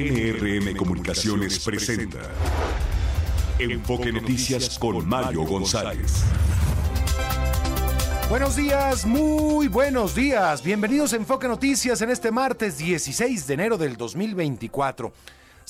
NRM Comunicaciones presenta Enfoque Noticias con Mario González. Buenos días, muy buenos días. Bienvenidos a Enfoque Noticias en este martes 16 de enero del 2024.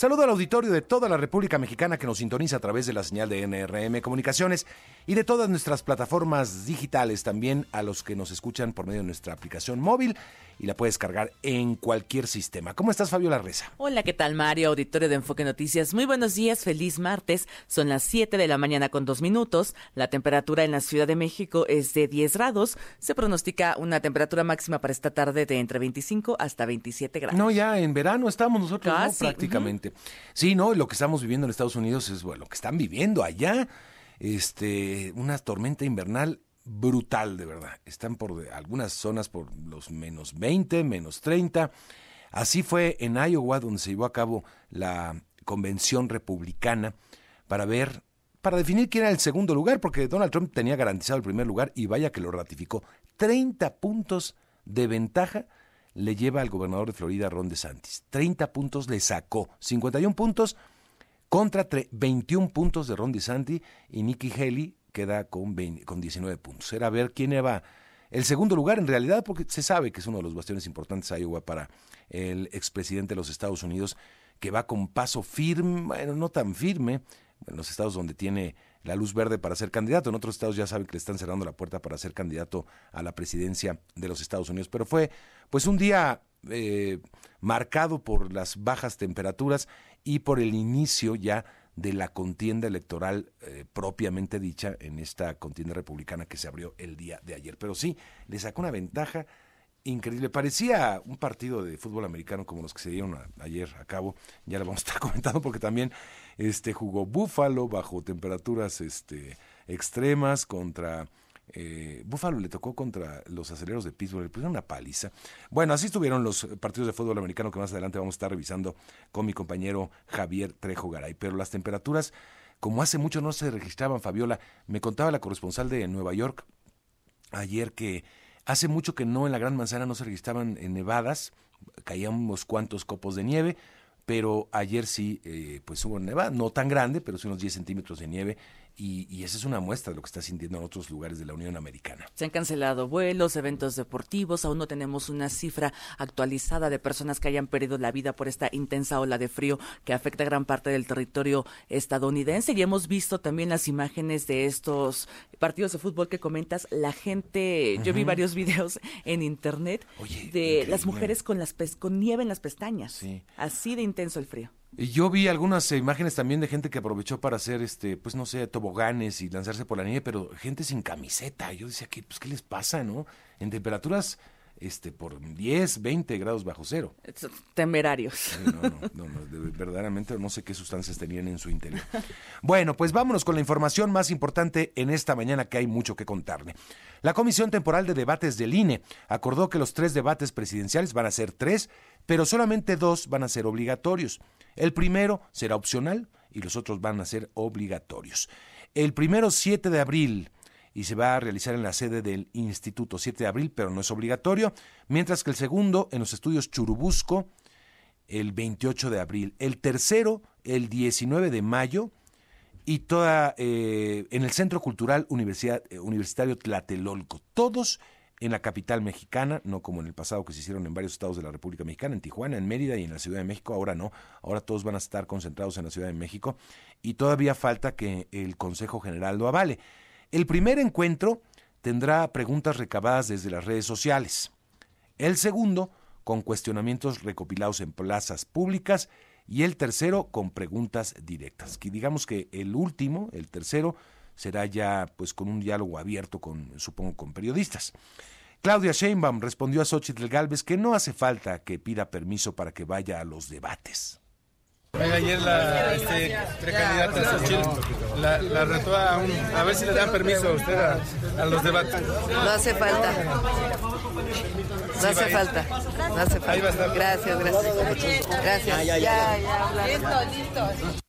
Saludo al auditorio de toda la República Mexicana que nos sintoniza a través de la señal de NRM Comunicaciones y de todas nuestras plataformas digitales, también a los que nos escuchan por medio de nuestra aplicación móvil y la puedes cargar en cualquier sistema. ¿Cómo estás, Fabiola Reza? Hola, ¿qué tal, Mario? Auditorio de Enfoque Noticias. Muy buenos días, feliz martes. Son las 7 de la mañana con dos minutos. La temperatura en la Ciudad de México es de 10 grados. Se pronostica una temperatura máxima para esta tarde de entre 25 hasta 27 grados. No, ya en verano estamos nosotros ¿no? prácticamente. Sí, no, lo que estamos viviendo en Estados Unidos es bueno, lo que están viviendo allá. Este, una tormenta invernal brutal, de verdad. Están por algunas zonas por los menos 20, menos 30. Así fue en Iowa, donde se llevó a cabo la convención republicana para ver, para definir quién era el segundo lugar, porque Donald Trump tenía garantizado el primer lugar y vaya que lo ratificó. 30 puntos de ventaja le lleva al gobernador de Florida, Ron DeSantis. 30 puntos le sacó. 51 puntos contra 21 puntos de Ron DeSantis y Nikki Haley queda con, con 19 puntos. Era ver quién iba el segundo lugar en realidad, porque se sabe que es uno de los bastiones importantes Iowa para el expresidente de los Estados Unidos, que va con paso firme, bueno, no tan firme, en los estados donde tiene la luz verde para ser candidato. En otros estados ya saben que le están cerrando la puerta para ser candidato a la presidencia de los Estados Unidos. Pero fue pues un día eh, marcado por las bajas temperaturas y por el inicio ya de la contienda electoral eh, propiamente dicha en esta contienda republicana que se abrió el día de ayer. Pero sí, le sacó una ventaja increíble. Parecía un partido de fútbol americano como los que se dieron ayer a cabo. Ya lo vamos a estar comentando porque también este jugó Búfalo bajo temperaturas este extremas contra eh, Búfalo le tocó contra los aceleros de Pittsburgh, le pusieron una paliza. Bueno, así estuvieron los partidos de fútbol americano que más adelante vamos a estar revisando con mi compañero Javier Trejo Garay. Pero las temperaturas, como hace mucho no se registraban, Fabiola, me contaba la corresponsal de Nueva York ayer que hace mucho que no en la Gran Manzana no se registraban en nevadas, caían unos cuantos copos de nieve, pero ayer sí, eh, pues hubo nevada, no tan grande, pero sí unos 10 centímetros de nieve y, esa es una muestra de lo que está sintiendo en otros lugares de la Unión Americana. Se han cancelado vuelos, eventos deportivos, aún no tenemos una cifra actualizada de personas que hayan perdido la vida por esta intensa ola de frío que afecta a gran parte del territorio estadounidense. Y hemos visto también las imágenes de estos partidos de fútbol que comentas. La gente, yo vi varios videos en internet de las mujeres con, las con nieve en las pestañas. Así de intenso el frío. Y yo vi algunas imágenes también de gente que aprovechó para hacer, este, pues no sé, toboganes y lanzarse por la nieve, pero gente sin camiseta. Yo decía, ¿qué, pues, ¿qué les pasa, no? En temperaturas este, por 10, 20 grados bajo cero. Temerarios. no, no, no, verdaderamente no sé qué sustancias tenían en su interior. Bueno, pues vámonos con la información más importante en esta mañana que hay mucho que contarle. La Comisión Temporal de Debates del INE acordó que los tres debates presidenciales van a ser tres, pero solamente dos van a ser obligatorios. El primero será opcional y los otros van a ser obligatorios. El primero 7 de abril y se va a realizar en la sede del Instituto 7 de abril, pero no es obligatorio, mientras que el segundo en los estudios Churubusco el 28 de abril, el tercero el 19 de mayo y toda eh, en el Centro Cultural Universidad, eh, Universitario Tlatelolco, todos en la capital mexicana, no como en el pasado que se hicieron en varios estados de la República Mexicana, en Tijuana, en Mérida y en la Ciudad de México, ahora no, ahora todos van a estar concentrados en la Ciudad de México y todavía falta que el Consejo General lo avale. El primer encuentro tendrá preguntas recabadas desde las redes sociales. El segundo, con cuestionamientos recopilados en plazas públicas. Y el tercero, con preguntas directas. Digamos que el último, el tercero, será ya pues con un diálogo abierto con, supongo, con periodistas. Claudia Sheinbaum respondió a Xochitl Galvez que no hace falta que pida permiso para que vaya a los debates. Ayer la este, precandidata la, la retó a, un, a ver si le dan permiso a usted a, los debates. No hace falta. No hace falta. No hace falta. Gracias, gracias. Gracias. Ya, ya, ya, listo, listo.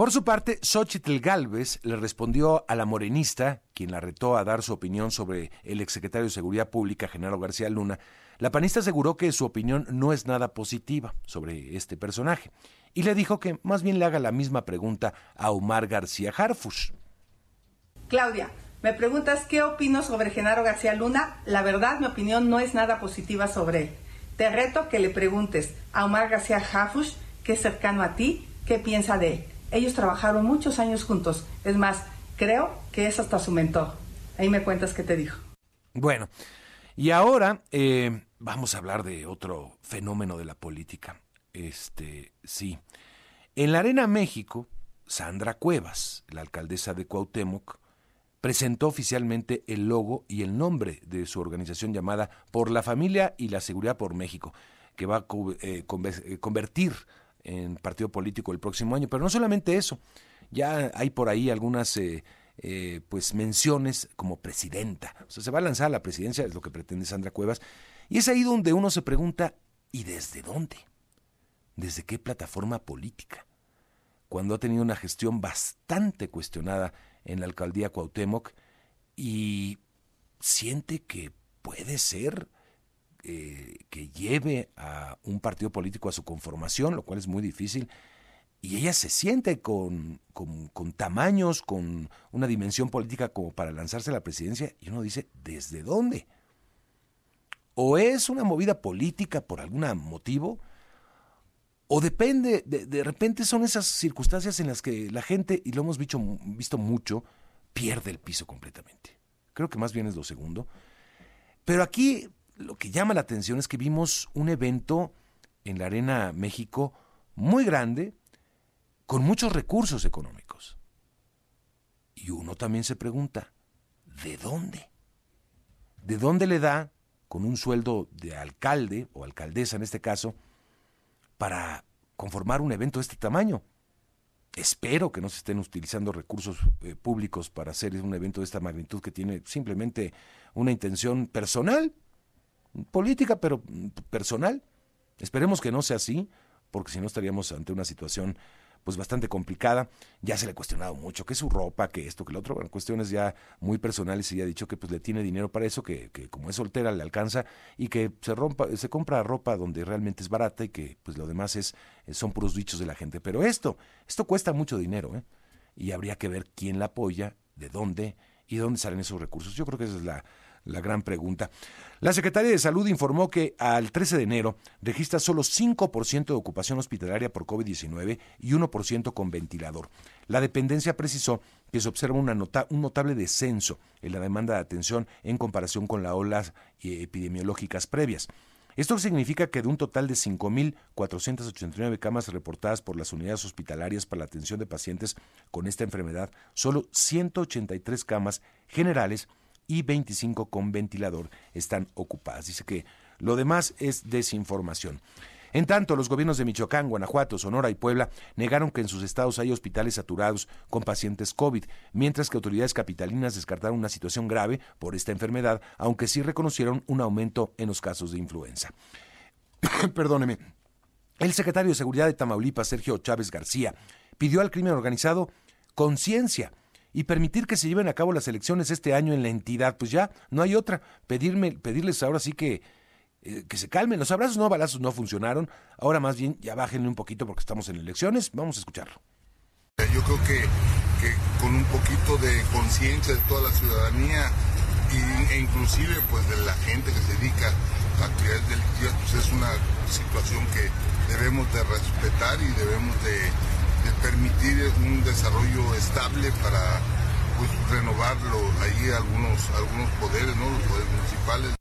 Por su parte, Xochitl Galvez le respondió a la morenista, quien la retó a dar su opinión sobre el exsecretario de Seguridad Pública, Genaro García Luna. La panista aseguró que su opinión no es nada positiva sobre este personaje y le dijo que más bien le haga la misma pregunta a Omar García Harfush. Claudia, me preguntas qué opino sobre Genaro García Luna. La verdad, mi opinión no es nada positiva sobre él. Te reto que le preguntes a Omar García Harfush, que es cercano a ti, qué piensa de él. Ellos trabajaron muchos años juntos. Es más, creo que es hasta su mentor. Ahí me cuentas qué te dijo. Bueno, y ahora eh, vamos a hablar de otro fenómeno de la política. Este, sí. En la Arena México, Sandra Cuevas, la alcaldesa de Cuauhtémoc, presentó oficialmente el logo y el nombre de su organización llamada Por la Familia y la Seguridad por México, que va a eh, eh, convertir en partido político el próximo año. Pero no solamente eso, ya hay por ahí algunas eh, eh, pues menciones como presidenta. Se va a lanzar a la presidencia, es lo que pretende Sandra Cuevas. Y es ahí donde uno se pregunta, ¿y desde dónde? ¿Desde qué plataforma política? Cuando ha tenido una gestión bastante cuestionada en la alcaldía Cuauhtémoc y siente que puede ser eh, que lleve a un partido político a su conformación, lo cual es muy difícil, y ella se siente con, con, tamaños, con una dimensión política como para lanzarse a la presidencia, y uno dice, ¿desde dónde? ¿O es una movida política por algún motivo? O depende, de, de, repente son esas circunstancias en las que la gente, y lo hemos visto, visto mucho, pierde el piso completamente. Creo que más bien es lo segundo. Pero aquí lo que llama la atención es que vimos un evento en la Arena México muy grande, con muchos recursos económicos. Y uno también se pregunta, ¿de dónde? ¿De dónde le da, con un sueldo de alcalde o alcaldesa en este caso, para conformar un evento de este tamaño? Espero que no se estén utilizando recursos eh, públicos para hacer un evento de esta magnitud que tiene simplemente una intención personal, política, pero personal. Esperemos que no sea así, porque si no estaríamos ante una situación pues bastante complicada. Ya se le ha cuestionado mucho que su ropa, que esto, que lo otro, cuestiones ya muy personales y ya ha dicho que pues le tiene dinero para eso, que, que, como es soltera le alcanza y que se rompa, se compra ropa donde realmente es barata y que pues lo demás es son puros dichos de la gente. Pero esto, esto cuesta mucho dinero, ¿eh? Y habría que ver quién la apoya, de dónde y de dónde salen esos recursos. Yo creo que esa es la, la gran pregunta. La Secretaría de Salud informó que al 13 de enero registra solo 5% de ocupación hospitalaria por COVID-19 y 1% con ventilador. La dependencia precisó que se observa un notable descenso en la demanda de atención en comparación con las olas epidemiológicas previas. Esto significa que de un total de 5.489 camas reportadas por las unidades hospitalarias para la atención de pacientes con esta enfermedad, solo 183 camas generales y 25 con ventilador están ocupadas. Dice que lo demás es desinformación. En tanto, los gobiernos de Michoacán, Guanajuato, Sonora y Puebla negaron que en sus estados hay hospitales saturados con pacientes COVID, mientras que autoridades capitalinas descartaron una situación grave por esta enfermedad, aunque sí reconocieron un aumento en los casos de influenza. Perdóneme. El secretario de Seguridad de Tamaulipas, Sergio Chávez García, pidió al crimen organizado conciencia y permitir que se lleven a cabo las elecciones este año en la entidad. Pues ya, no hay otra. Pedirme, pedirles ahora sí que, eh, que se calmen. Los abrazos no balazos no funcionaron. Ahora más bien ya bájenle un poquito porque estamos en elecciones. Vamos a escucharlo. Yo creo que, que con un poquito de conciencia de toda la ciudadanía e inclusive pues de la gente que se dedica a actividades delictivas, pues es una situación que debemos de respetar y debemos de de permitir un desarrollo estable para pues, renovarlo ahí algunos, algunos poderes, ¿no? Los poderes municipales.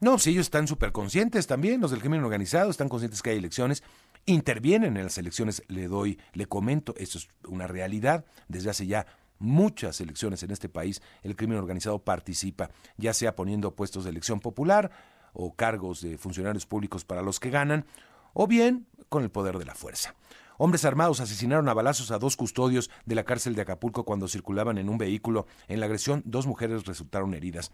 No, si ellos están súper conscientes también, los del crimen organizado están conscientes que hay elecciones, intervienen en las elecciones, le doy, le comento, eso es una realidad, desde hace ya muchas elecciones en este país, el crimen organizado participa, ya sea poniendo puestos de elección popular o cargos de funcionarios públicos para los que ganan, o bien con el poder de la fuerza. Hombres armados asesinaron a balazos a dos custodios de la cárcel de Acapulco cuando circulaban en un vehículo. En la agresión, dos mujeres resultaron heridas.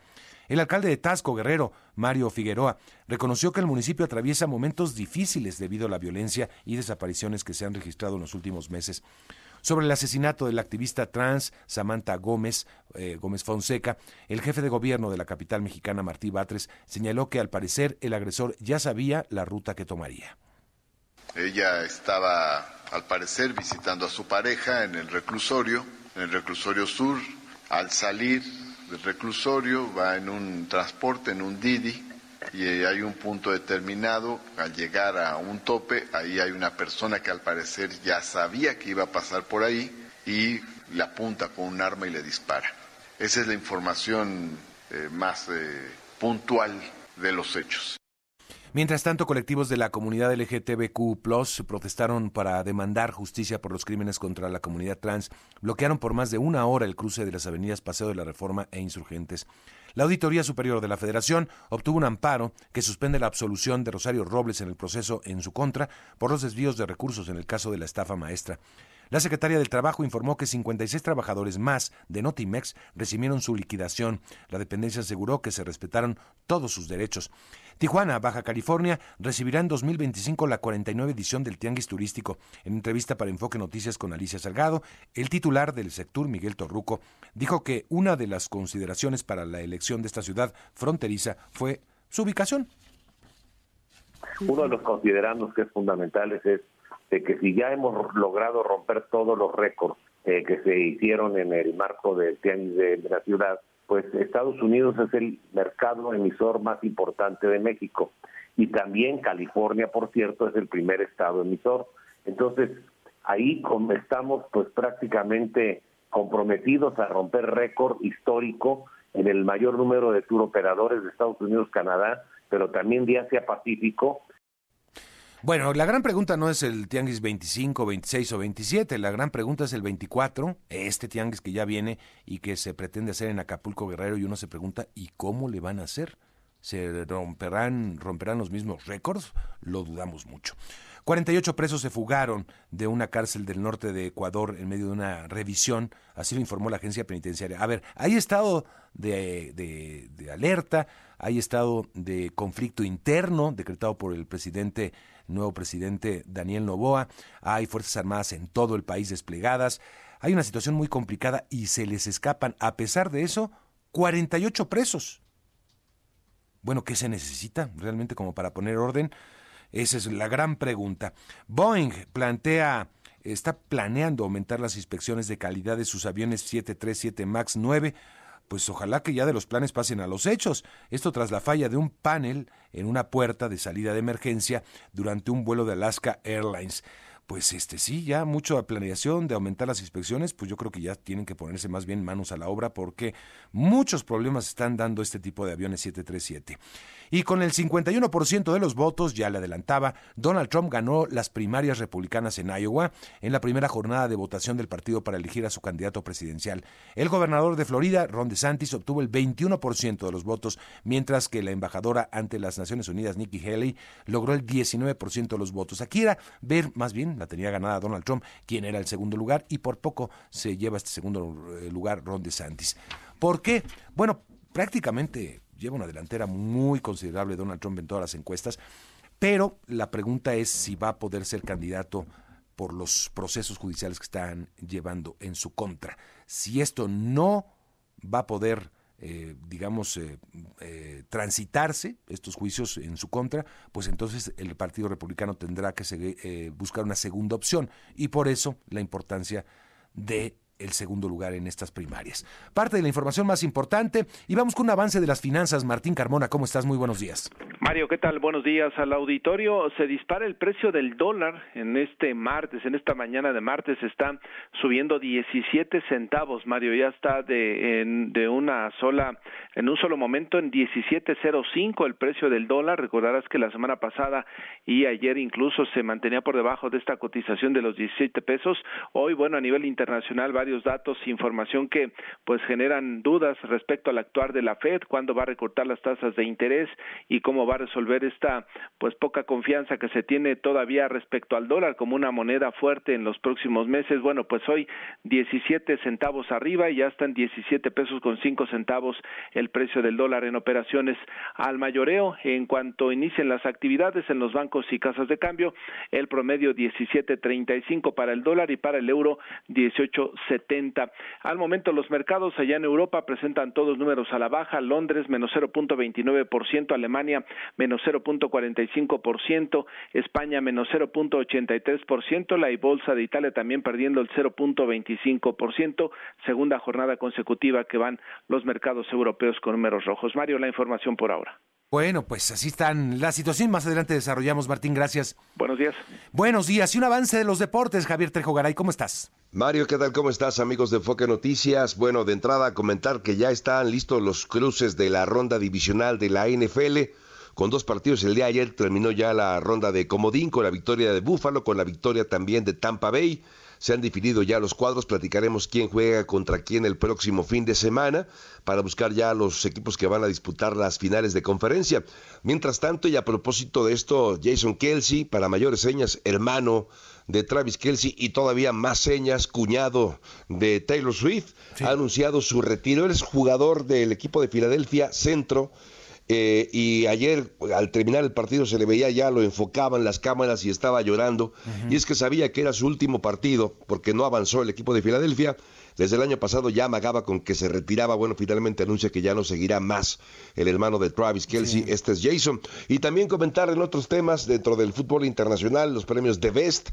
El alcalde de Tasco, Guerrero, Mario Figueroa, reconoció que el municipio atraviesa momentos difíciles debido a la violencia y desapariciones que se han registrado en los últimos meses. Sobre el asesinato del activista trans Samantha Gómez, eh, Gómez Fonseca, el jefe de gobierno de la capital mexicana, Martí Batres, señaló que al parecer el agresor ya sabía la ruta que tomaría. Ella estaba, al parecer, visitando a su pareja en el reclusorio, en el reclusorio sur. Al salir del reclusorio va en un transporte, en un Didi, y hay un punto determinado, al llegar a un tope, ahí hay una persona que al parecer ya sabía que iba a pasar por ahí y le apunta con un arma y le dispara. Esa es la información eh, más eh, puntual de los hechos. Mientras tanto, colectivos de la comunidad LGTBQ protestaron para demandar justicia por los crímenes contra la comunidad trans. Bloquearon por más de una hora el cruce de las avenidas Paseo de la Reforma e Insurgentes. La Auditoría Superior de la Federación obtuvo un amparo que suspende la absolución de Rosario Robles en el proceso en su contra por los desvíos de recursos en el caso de la estafa maestra. La secretaria del Trabajo informó que 56 trabajadores más de Notimex recibieron su liquidación. La dependencia aseguró que se respetaron todos sus derechos. Tijuana, Baja California, recibirá en 2025 la 49 edición del Tianguis Turístico. En entrevista para Enfoque Noticias con Alicia Salgado, el titular del sector, Miguel Torruco, dijo que una de las consideraciones para la elección de esta ciudad fronteriza fue su ubicación. Uno de los considerandos que es fundamental es de que si ya hemos logrado romper todos los récords eh, que se hicieron en el marco del tianguis de, la ciudad, pues Estados Unidos es el mercado emisor más importante de México y también California, por cierto, es el primer estado emisor. Entonces, ahí estamos pues prácticamente comprometidos a romper récord histórico en el mayor número de tour operadores de Estados Unidos, Canadá, pero también de Asia Pacífico bueno, la gran pregunta no es el Tianguis 25, 26 o 27, la gran pregunta es el 24, este Tianguis que ya viene y que se pretende hacer en Acapulco Guerrero y uno se pregunta, ¿y cómo le van a hacer? ¿Se romperán, romperán los mismos récords? Lo dudamos mucho. 48 presos se fugaron de una cárcel del norte de Ecuador en medio de una revisión, así lo informó la agencia penitenciaria. A ver, hay estado de, de, alerta, hay estado de conflicto interno decretado por el presidente nuevo presidente Daniel Novoa, hay Fuerzas Armadas en todo el país desplegadas, hay una situación muy complicada y se les escapan, a pesar de eso, 48 presos. Bueno, ¿qué se necesita realmente como para poner orden? Esa es la gran pregunta. Boeing plantea, está planeando aumentar las inspecciones de calidad de sus aviones 737 MAX 9 pues ojalá que ya de los planes pasen a los hechos. Esto tras la falla de un panel en una puerta de salida de emergencia durante un vuelo de Alaska Airlines. Pues este sí, ya mucho planeación de aumentar las inspecciones, pues yo creo que ya tienen que ponerse más bien manos a la obra porque muchos problemas están dando este tipo de aviones 737. Y con el 51% de los votos, ya le adelantaba, Donald Trump ganó las primarias republicanas en Iowa en la primera jornada de votación del partido para elegir a su candidato presidencial. El gobernador de Florida, Ron DeSantis, obtuvo el 21% de los votos, mientras que la embajadora ante las Naciones Unidas, Nikki Haley, logró el 19% de los votos. Aquí era ver, más bien, la tenía ganada Donald Trump, quien era el segundo lugar, y por poco se lleva este segundo eh, lugar Ron DeSantis. ¿Por qué? Bueno, prácticamente lleva una delantera muy considerable Donald Trump en todas las encuestas, pero la pregunta es si va a poder ser candidato por los procesos judiciales que están llevando en su contra. Si esto no va a poder, eh, digamos, eh, eh, transitarse, estos juicios en su contra, pues entonces el Partido Republicano tendrá que buscar una segunda opción. Y por eso la importancia de el segundo lugar en estas primarias. Parte de la información más importante y vamos con un avance de las finanzas. Martín Carmona, ¿cómo estás? Muy buenos días. Mario, ¿qué tal? Buenos días al auditorio. Se dispara el precio del dólar en este martes, en esta mañana de martes está subiendo 17 centavos. Mario ya está de, de una sola, en un solo momento en 17.05 el precio del dólar. Recordarás que la semana pasada y ayer incluso se mantenía por debajo de esta cotización de los 17 pesos. Hoy, bueno, a nivel internacional, varios varios datos, información que pues generan dudas respecto al actuar de la Fed, cuándo va a recortar las tasas de interés y cómo va a resolver esta pues poca confianza que se tiene todavía respecto al dólar como una moneda fuerte en los próximos meses. Bueno, pues hoy 17 centavos arriba y ya están 17 pesos con 5 centavos el precio del dólar en operaciones al mayoreo. En cuanto inicien las actividades en los bancos y casas de cambio, el promedio 17.35 para el dólar y para el euro 18.70. Al momento los mercados allá en Europa presentan todos números a la baja. Londres menos 0.29%, Alemania menos 0.45%, España menos 0.83%, la bolsa de Italia también perdiendo el 0.25%, segunda jornada consecutiva que van los mercados europeos con números rojos. Mario, la información por ahora. Bueno, pues así están la situación. Más adelante desarrollamos, Martín, gracias. Buenos días. Buenos días. Y un avance de los deportes, Javier Trejo Garay, ¿cómo estás? Mario, ¿qué tal? ¿Cómo estás, amigos de Enfoque Noticias? Bueno, de entrada comentar que ya están listos los cruces de la ronda divisional de la NFL. Con dos partidos el día de ayer terminó ya la ronda de Comodín con la victoria de Búfalo, con la victoria también de Tampa Bay. Se han definido ya los cuadros, platicaremos quién juega contra quién el próximo fin de semana para buscar ya los equipos que van a disputar las finales de conferencia. Mientras tanto, y a propósito de esto, Jason Kelsey, para mayores señas, hermano de Travis Kelsey y todavía más señas, cuñado de Taylor Swift, ha anunciado su retiro. Él es jugador del equipo de Filadelfia Centro eh, y ayer, al terminar el partido, se le veía ya, lo enfocaban las cámaras y estaba llorando. Y es que sabía que era su último partido, porque no avanzó el equipo de Filadelfia. Desde el año pasado ya amagaba con que se retiraba. Bueno, finalmente anuncia que ya no seguirá más el hermano de Travis Kelsey. Este es Jason. Y también comentar en otros temas dentro del fútbol internacional, los premios de Best.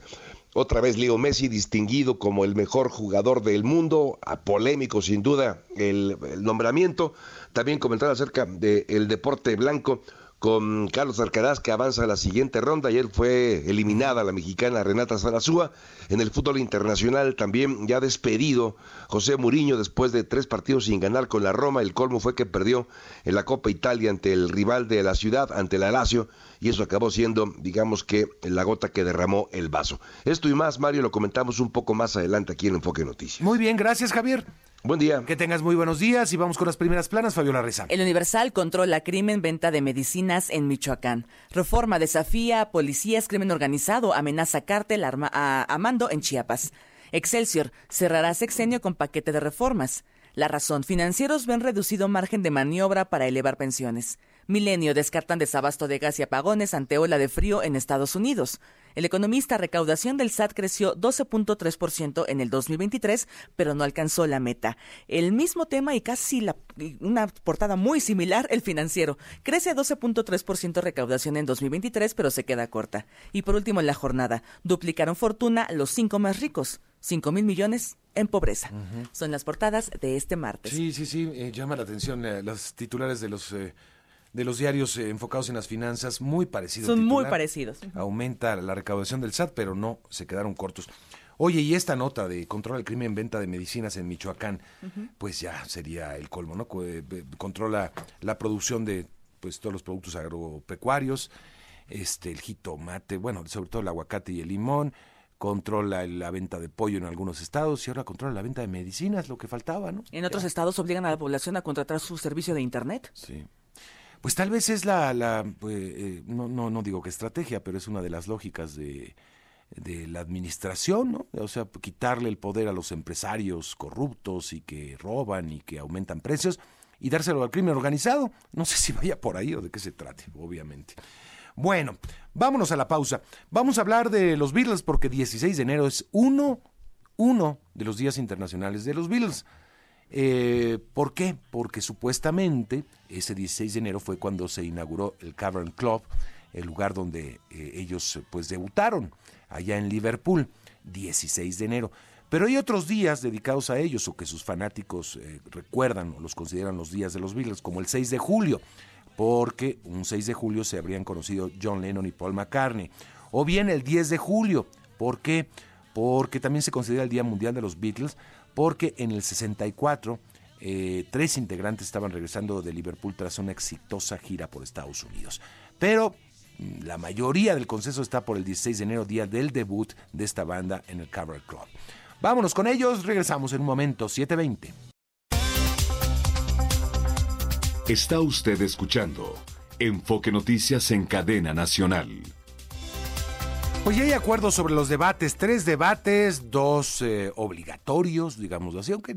Otra vez Leo Messi distinguido como el mejor jugador del mundo, polémico sin duda el, nombramiento. También comentar acerca del deporte blanco con Carlos Alcaraz que avanza a la siguiente ronda. Ayer fue eliminada la mexicana Renata Zarazúa. En el fútbol internacional también ya despedido José Muriño después de tres partidos sin ganar con la Roma. El colmo fue que perdió en la Copa Italia ante el rival de la ciudad, ante la Lazio, y eso acabó siendo, digamos que, la gota que derramó el vaso. Esto y más, Mario, lo comentamos un poco más adelante aquí en Enfoque Noticias. Muy bien, gracias Javier. Buen día. Que tengas muy buenos días y vamos con las primeras planas, Fabiola Reza. El Universal controla crimen, venta de medicinas en Michoacán. Reforma desafía a policías, crimen organizado, amenaza cártel arma, a, mando en Chiapas. Excelsior cerrará sexenio con paquete de reformas. La razón, financieros ven reducido margen de maniobra para elevar pensiones. Milenio descartan desabasto de gas y apagones ante ola de frío en Estados Unidos. El economista recaudación del SAT creció 12.3% en el 2023, pero no alcanzó la meta. El mismo tema y casi la, una portada muy similar, el financiero. Crece 12.3% recaudación en 2023, pero se queda corta. Y por último, en la jornada, duplicaron fortuna los cinco más ricos. 5 mil millones en pobreza. Son las portadas de este martes. Sí, sí, sí, eh, llama la atención eh, los titulares de los eh, de los diarios eh, enfocados en las finanzas, muy parecidos. Son muy parecidos. Aumenta la recaudación del SAT, pero no se quedaron cortos. Oye, y esta nota de controla el crimen en venta de medicinas en Michoacán, pues ya sería el colmo, ¿no? Eh, controla la producción de pues todos los productos agropecuarios, este el jitomate, bueno, sobre todo el aguacate y el limón, controla la venta de pollo en algunos estados y ahora controla la venta de medicinas, lo que faltaba, ¿no? En otros estados obligan a la población a contratar su servicio de internet. Sí. Pues tal vez es la, la pues, eh, no, no, no digo que estrategia, pero es una de las lógicas de, de la administración, ¿no? O sea, quitarle el poder a los empresarios corruptos y que roban y que aumentan precios y dárselo al crimen organizado. No sé si vaya por ahí o de qué se trate, obviamente. Bueno, vámonos a la pausa. Vamos a hablar de los Beatles porque 16 de enero es uno, uno de los días internacionales de los Beatles. Eh, ¿Por qué? Porque supuestamente ese 16 de enero fue cuando se inauguró el Cavern Club, el lugar donde eh, ellos pues debutaron, allá en Liverpool, 16 de enero. Pero hay otros días dedicados a ellos o que sus fanáticos eh, recuerdan o los consideran los días de los Beatles, como el 6 de julio, porque un 6 de julio se habrían conocido John Lennon y Paul McCartney. O bien el 10 de julio, ¿por qué? Porque también se considera el Día Mundial de los Beatles, porque en el 64 eh, tres integrantes estaban regresando de Liverpool tras una exitosa gira por Estados Unidos. Pero mm, la mayoría del consenso está por el 16 de enero, día del debut de esta banda en el Cover Club. Vámonos con ellos, regresamos en un momento, 720. Está usted escuchando Enfoque Noticias en Cadena Nacional. Pues ya hay acuerdos sobre los debates, tres debates, dos eh, obligatorios, digamos así, aunque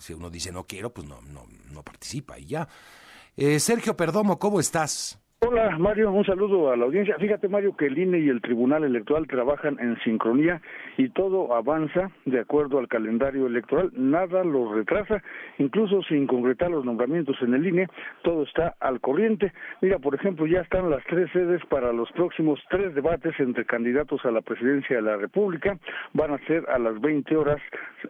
si uno dice no quiero, pues no, no, no participa y ya. Eh, Sergio Perdomo, ¿cómo estás? Hola Mario, un saludo a la audiencia. Fíjate Mario que el INE y el Tribunal Electoral trabajan en sincronía y todo avanza de acuerdo al calendario electoral, nada lo retrasa, incluso sin concretar los nombramientos en el INE, todo está al corriente. Mira, por ejemplo, ya están las tres sedes para los próximos tres debates entre candidatos a la presidencia de la República, van a ser a las 20 horas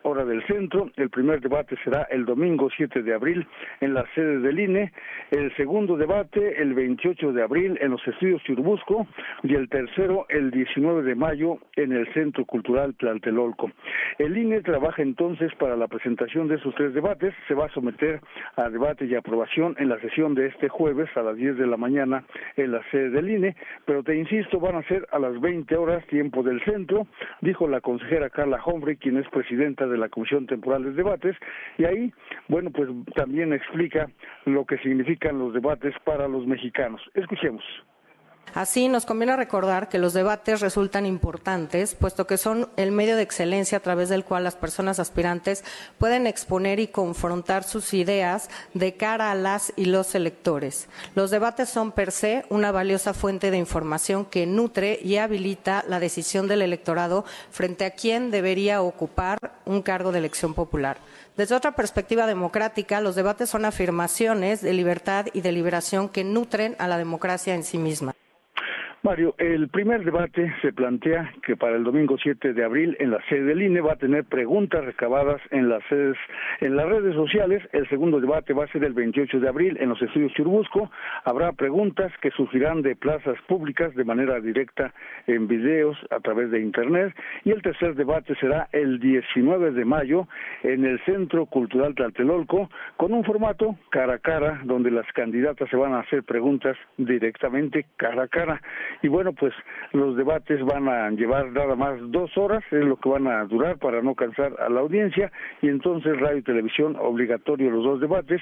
hora del centro, el primer debate será el domingo 7 de abril en la sede del INE, el segundo debate el 28 de abril en los estudios Churbusco y el tercero el 19 de mayo en el Centro Cultural Tlatelolco. El INE trabaja entonces para la presentación de esos tres debates. Se va a someter a debate y aprobación en la sesión de este jueves a las 10 de la mañana en la sede del INE, pero te insisto, van a ser a las 20 horas tiempo del centro, dijo la consejera Carla Hombre, quien es presidenta de la Comisión Temporal de Debates, y ahí, bueno, pues también explica lo que significan los debates para los mexicanos. Escuchemos. Así, nos conviene recordar que los debates resultan importantes, puesto que son el medio de excelencia a través del cual las personas aspirantes pueden exponer y confrontar sus ideas de cara a las y los electores. Los debates son per se una valiosa fuente de información que nutre y habilita la decisión del electorado frente a quién debería ocupar un cargo de elección popular. Desde otra perspectiva democrática, los debates son afirmaciones de libertad y de liberación que nutren a la democracia en sí misma. Mario, el primer debate se plantea que para el domingo 7 de abril en la sede del INE va a tener preguntas recabadas en las sedes, en las redes sociales. El segundo debate va a ser el 28 de abril en los estudios Churbusco. Habrá preguntas que surgirán de plazas públicas de manera directa en videos a través de internet. Y el tercer debate será el 19 de mayo en el Centro Cultural Tlatelolco con un formato cara a cara donde las candidatas se van a hacer preguntas directamente cara a cara. Y bueno, pues los debates van a llevar nada más dos horas, es lo que van a durar para no cansar a la audiencia, y entonces radio y televisión obligatorio los dos debates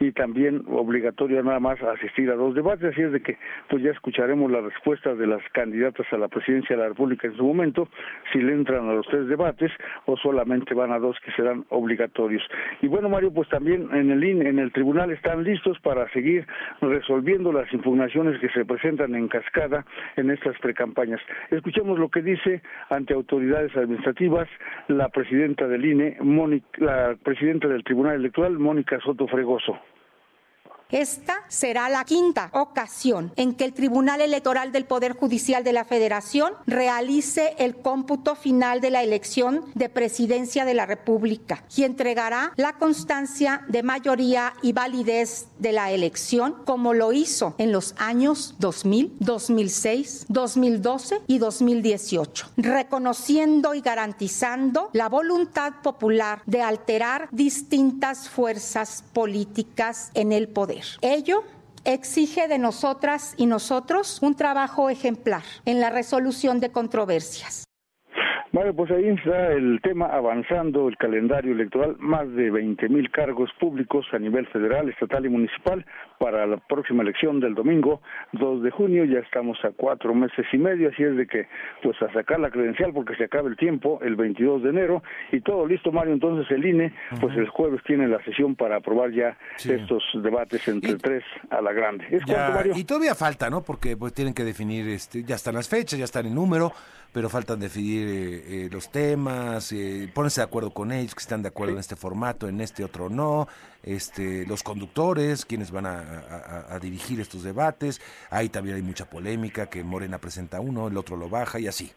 y también obligatorio nada más asistir a dos debates, así es de que pues ya escucharemos las respuestas de las candidatas a la presidencia de la República en su momento, si le entran a los tres debates o solamente van a dos que serán obligatorios. Y bueno, Mario, pues también en el en el tribunal están listos para seguir resolviendo las impugnaciones que se presentan en cascada en estas precampañas. Escuchemos lo que dice ante autoridades administrativas la presidenta del INE, la presidenta del Tribunal Electoral, Mónica Soto Fregoso. Esta será la quinta ocasión en que el Tribunal Electoral del Poder Judicial de la Federación realice el cómputo final de la elección de presidencia de la República y entregará la constancia de mayoría y validez de la elección como lo hizo en los años 2000, 2006, 2012 y 2018, reconociendo y garantizando la voluntad popular de alterar distintas fuerzas políticas en el poder. Ello exige de nosotras y nosotros un trabajo ejemplar en la resolución de controversias. Bueno, pues ahí está el tema avanzando, el calendario electoral, más de 20 mil cargos públicos a nivel federal, estatal y municipal para la próxima elección del domingo 2 de junio. Ya estamos a cuatro meses y medio, así es de que, pues a sacar la credencial porque se acaba el tiempo el 22 de enero y todo listo, Mario. Entonces el INE, pues el jueves tiene la sesión para aprobar ya estos debates entre tres a la grande. ¿Es Mario? Y todavía falta, ¿no? Porque pues tienen que definir, este, ya están las fechas, ya están el número pero faltan definir eh, eh, los temas, eh, ponerse de acuerdo con ellos, que están de acuerdo en este formato, en este otro no, este, los conductores, quienes van a, dirigir estos debates, ahí también hay mucha polémica, que Morena presenta uno, el otro lo baja y así.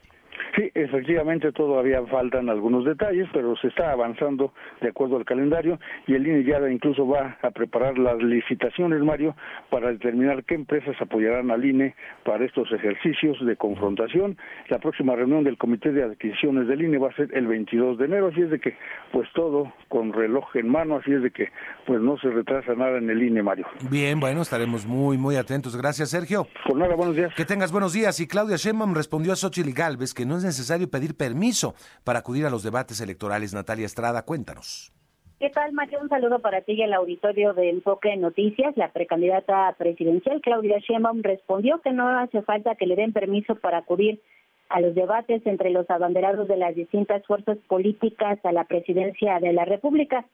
Sí, efectivamente todavía faltan algunos detalles, pero se está avanzando de acuerdo al calendario y el INE ya incluso va a preparar las licitaciones, Mario, para determinar qué empresas apoyarán al INE para estos ejercicios de confrontación. La próxima reunión del Comité de Adquisiciones del INE va a ser el 22 de enero, así es de que pues todo con reloj en mano, así es de que pues no se retrasa nada en el INE, Mario. Bien, bueno, estaremos muy, muy atentos. Gracias, Sergio. Por nada, buenos días. Que tengas buenos días. Y Claudia Sheinbaum respondió a Xochitl Galvez que no es necesario necesario pedir permiso para acudir a los debates electorales. Natalia Estrada, cuéntanos. ¿Qué tal, Mario? Un saludo para ti y el auditorio de Enfoque Noticias. La precandidata presidencial, Claudia Sheinbaum, respondió que no hace falta que le den permiso para acudir a los debates entre los abanderados de las distintas fuerzas políticas a la presidencia de la República.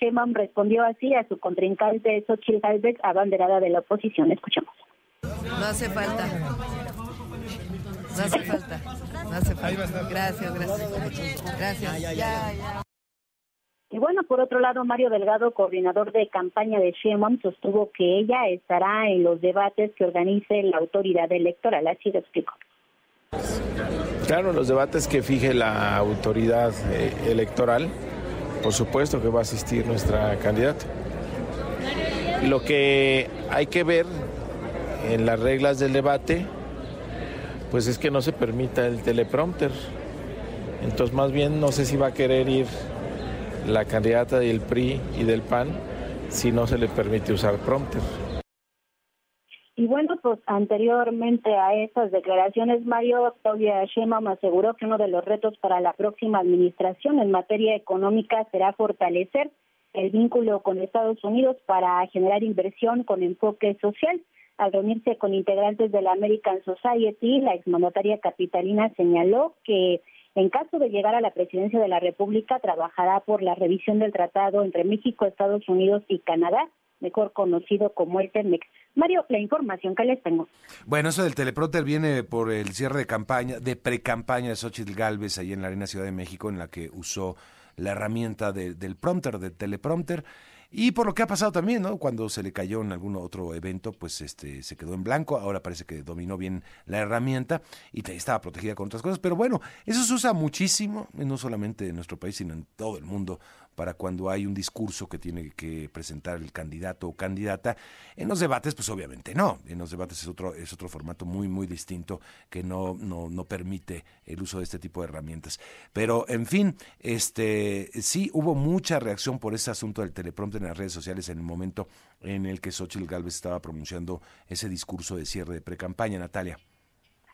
Sheinbaum respondió así a su contrincante Xochitl Gálvez, abanderada de la oposición. Escuchemos. No hace falta. No hace falta. No hace falta. Gracias, gracias. Gracias. Ya, ya. Y bueno, por otro lado, Mario Delgado, coordinador de campaña de Sheinbaum, sostuvo que ella estará en los debates que organice la autoridad electoral. Así lo explico. Claro, los debates que fije la autoridad eh, electoral, por supuesto que va a asistir nuestra candidata. Lo que hay que ver en las reglas del debate, pues es que no se permita el teleprompter. Entonces, más bien, no sé si va a querer ir la candidata del PRI y del PAN si no se le permite usar prompter. Y bueno, pues anteriormente a estas declaraciones, Mario Claudia Sheinbaum aseguró que uno de los retos para la próxima administración en materia económica será fortalecer el vínculo con Estados Unidos para generar inversión con enfoque social. Al reunirse con integrantes de la American Society, la exmandataria capitalina señaló que en caso de llegar a la presidencia de la República, trabajará por la revisión del tratado entre México, Estados Unidos y Canadá, mejor conocido como el TEMEX. Mario, la información que les tengo. Bueno, eso del teleprompter viene por el cierre de campaña, de pre-campaña de Xochitl Galvez ahí en la Arena Ciudad de México, en la que usó la herramienta del prompter, del teleprompter. Y por lo que ha pasado también, ¿no? Cuando se le cayó en algún otro evento, pues este se quedó en blanco. Ahora parece que dominó bien la herramienta y estaba protegida con otras cosas. Pero bueno, eso se usa muchísimo, no solamente en nuestro país, sino en todo el mundo para cuando hay un discurso que tiene que presentar el candidato o candidata. En los debates, pues obviamente no. En los debates es otro, es otro formato muy, muy distinto que no, no, no permite el uso de este tipo de herramientas. Pero, en fin, este sí hubo mucha reacción por ese asunto del teleprompter en las redes sociales en el momento en el que Xochitl Galvez estaba pronunciando ese discurso de cierre de pre-campaña, Natalia.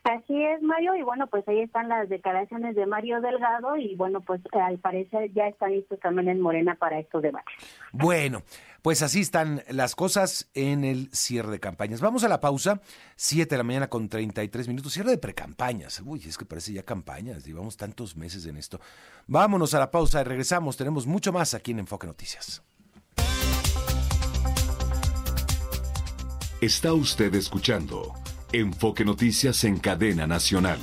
Así es, Mario, y bueno, pues ahí están las declaraciones de Mario Delgado y bueno, pues al parecer ya están listos también en Morena para estos debates. Bueno, pues así están las cosas en el cierre de campañas. Vamos a la pausa, 7 de la mañana con 33 minutos, cierre de precampañas. Uy, es que parece ya campañas, llevamos tantos meses en esto. Vámonos a la pausa y regresamos, tenemos mucho más aquí en Enfoque Noticias. Está usted escuchando Enfoque Noticias en cadena nacional.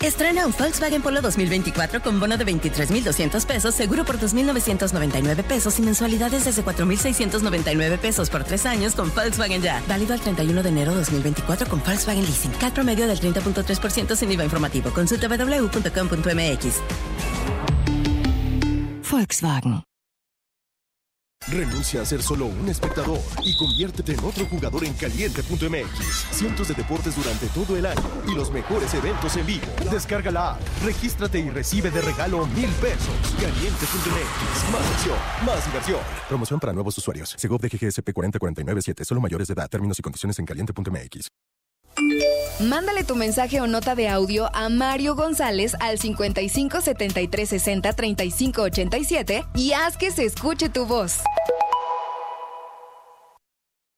Estrena un Volkswagen Polo 2024 con bono de 23,200 pesos, seguro por 2,999 pesos y mensualidades desde 4,699 pesos por tres años con Volkswagen Ya. Válido al 31 de enero 2024 con Volkswagen Leasing. CAT promedio del 30.3% sin IVA informativo. Consulta www.com.mx. Volkswagen. Renuncia a ser solo un espectador y conviértete en otro jugador en caliente.mx. Cientos de deportes durante todo el año y los mejores eventos en vivo. Descarga la app, regístrate y recibe de regalo mil pesos. Caliente.mx. Más acción, más diversión. Promoción para nuevos usuarios. Segov de GGSP 40497. Solo mayores de edad. Términos y condiciones en caliente.mx. Mándale tu mensaje o nota de audio a Mario González al 55 73 60 35 87 y haz que se escuche tu voz.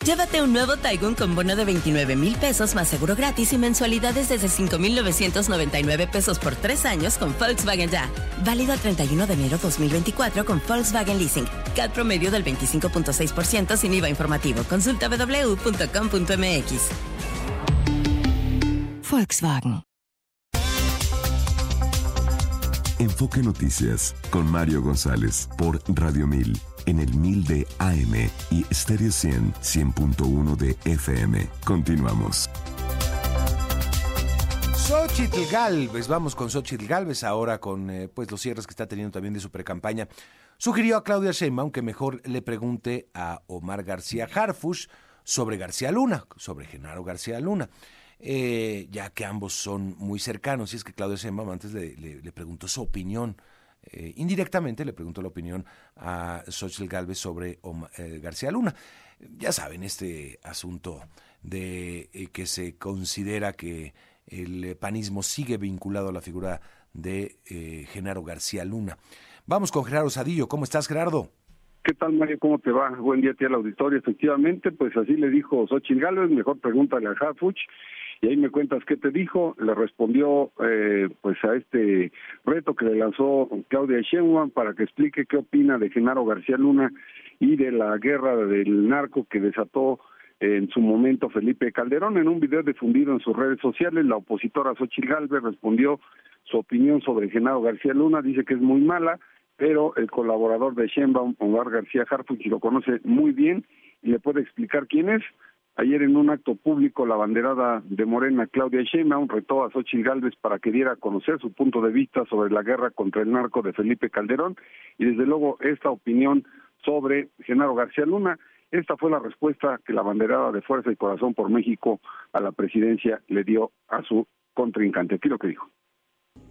Llévate un nuevo Taigun con bono de 29 mil pesos más seguro gratis y mensualidades desde 5,999 pesos por tres años con Volkswagen Ya. Válido al 31 de enero 2024 con Volkswagen Leasing. CAD promedio del 25.6% sin IVA informativo. Consulta www.com.mx. Volkswagen. Enfoque Noticias con Mario González por Radio 1000 en el 1000 de AM y Stereo 100 100.1 de FM. Continuamos. Xochitl Galvez, vamos con Xochitl Galvez ahora con eh, pues los cierres que está teniendo también de su precampaña. Sugirió a Claudia Sheinbaum que mejor le pregunte a Omar García Harfush sobre García Luna, sobre Genaro García Luna. Eh, ya que ambos son muy cercanos. Y es que Claudio Sheinbaum antes le, le, preguntó su opinión eh, indirectamente le preguntó la opinión a Xochitl Galvez sobre eh, García Luna. Ya saben, este asunto de que se considera que el panismo sigue vinculado a la figura de Genaro García Luna. Vamos con Gerardo Sadillo. ¿Cómo estás, Gerardo? ¿Qué tal, Mario? ¿Cómo te va? Buen día a ti al auditorio. Efectivamente, pues así le dijo Xochitl Gálvez, mejor pregúntale a Harfuch. Y ahí me cuentas qué te dijo. Le respondió eh, pues a este reto que le lanzó Claudia Sheinbaum para que explique qué opina de Genaro García Luna y de la guerra del narco que desató en su momento Felipe Calderón. En un video difundido en sus redes sociales, la opositora Xochitl Gálvez respondió su opinión sobre Genaro García Luna. Dice que es muy mala pero el colaborador de Sheinbaum, Omar García Harfuch, lo conoce muy bien y le puede explicar quién es. Ayer en un acto público, la banderada de Morena, Claudia Sheinbaum, retó a Xochitl Gálvez para que diera a conocer su punto de vista sobre la guerra contra el narco de Felipe Calderón y desde luego esta opinión sobre Genaro García Luna. Esta fue la respuesta que la banderada de Fuerza y Corazón por México a la presidencia le dio a su contrincante. Aquí lo que dijo.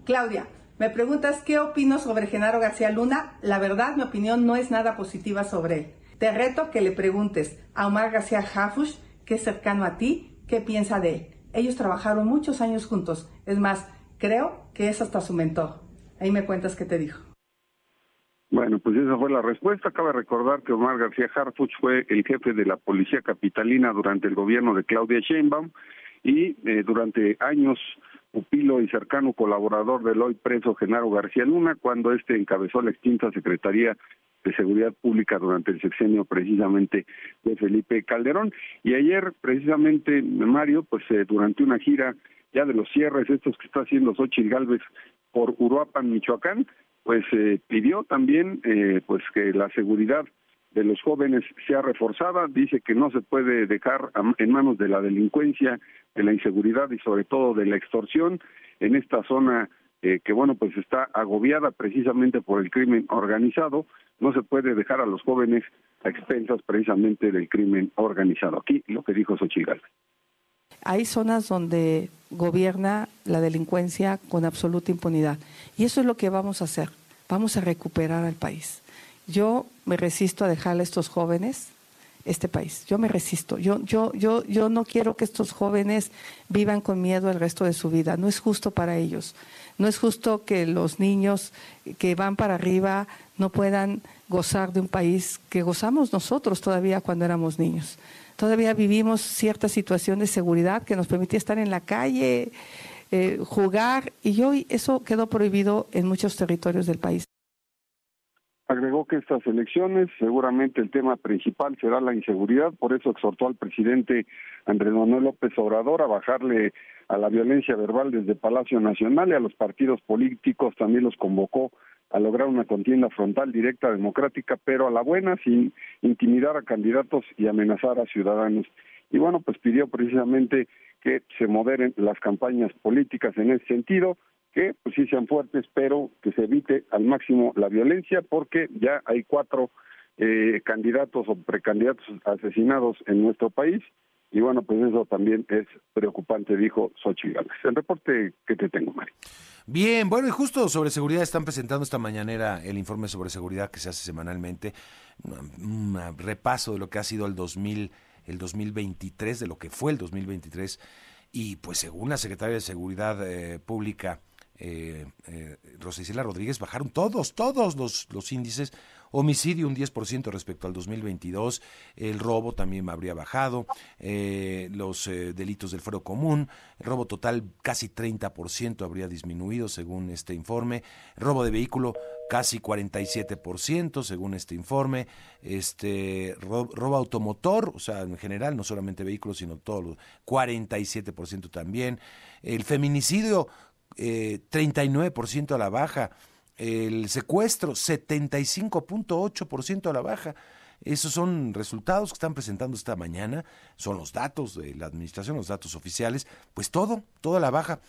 Claudia, me preguntas qué opino sobre Genaro García Luna. La verdad, mi opinión no es nada positiva sobre él. Te reto que le preguntes a Omar García Jafush, que es cercano a ti, qué piensa de él. Ellos trabajaron muchos años juntos. Es más, creo que es hasta su mentor. Ahí me cuentas qué te dijo. Bueno, pues esa fue la respuesta. Cabe recordar que Omar García Harfuch fue el jefe de la policía capitalina durante el gobierno de Claudia Sheinbaum y eh, durante años pupilo y cercano colaborador del hoy preso Genaro García Luna cuando este encabezó la extinta Secretaría de Seguridad Pública durante el sexenio precisamente de Felipe Calderón. Y ayer precisamente Mario, pues eh, durante una gira ya de los cierres estos que está haciendo Xochitl Galvez por Uruapan, Michoacán, pues eh, pidió también eh, pues que la seguridad de los jóvenes sea reforzada, dice que no se puede dejar en manos de la delincuencia, de la inseguridad y sobre todo de la extorsión en esta zona eh, que bueno pues está agobiada precisamente por el crimen organizado, no se puede dejar a los jóvenes a expensas precisamente del crimen organizado. Aquí lo que dijo Xochitl hay zonas donde gobierna la delincuencia con absoluta impunidad. Y eso es lo que vamos a hacer. Vamos a recuperar al país. Yo me resisto a dejarle a estos jóvenes este país. Yo me resisto. Yo, yo, yo, yo no quiero que estos jóvenes vivan con miedo el resto de su vida. No es justo para ellos. No es justo que los niños que van para arriba no puedan gozar de un país que gozamos nosotros todavía cuando éramos niños. Todavía vivimos cierta situación de seguridad que nos permitía estar en la calle, eh, jugar, y hoy eso quedó prohibido en muchos territorios del país. Agregó que estas elecciones seguramente el tema principal será la inseguridad, por eso exhortó al presidente Andrés Manuel López Obrador a bajarle a la violencia verbal desde Palacio Nacional y a los partidos políticos también los convocó a lograr una contienda frontal directa democrática, pero a la buena, sin intimidar a candidatos y amenazar a ciudadanos. Y bueno, pues pidió precisamente que se moderen las campañas políticas en ese sentido, que pues sí sean fuertes, pero que se evite al máximo la violencia, porque ya hay cuatro eh, candidatos o precandidatos asesinados en nuestro país, y bueno, pues eso también es preocupante, dijo Xochitl Gálvez. El reporte que te tengo, Mario. Bien, bueno, y justo sobre seguridad están presentando esta mañanera el informe sobre seguridad que se hace semanalmente, un, repaso de lo que ha sido el 2000, el 2023, de lo que fue el 2023, y pues según la secretaria de Seguridad eh, Pública, eh, eh, Rodríguez, bajaron todos, todos los, los índices. Homicidio un 10% respecto al 2022, el robo también habría bajado, eh, los eh, delitos del fuero común, el robo total casi 30% habría disminuido según este informe, robo de vehículo casi 47% según este informe, este robo, automotor, o sea, en general, no solamente vehículos, sino todo, 47% también, el feminicidio eh, 39% a la baja, el secuestro 75.8% a la baja. Esos son resultados que están presentando esta mañana, son los datos de la administración, los datos oficiales, pues todo, toda la baja.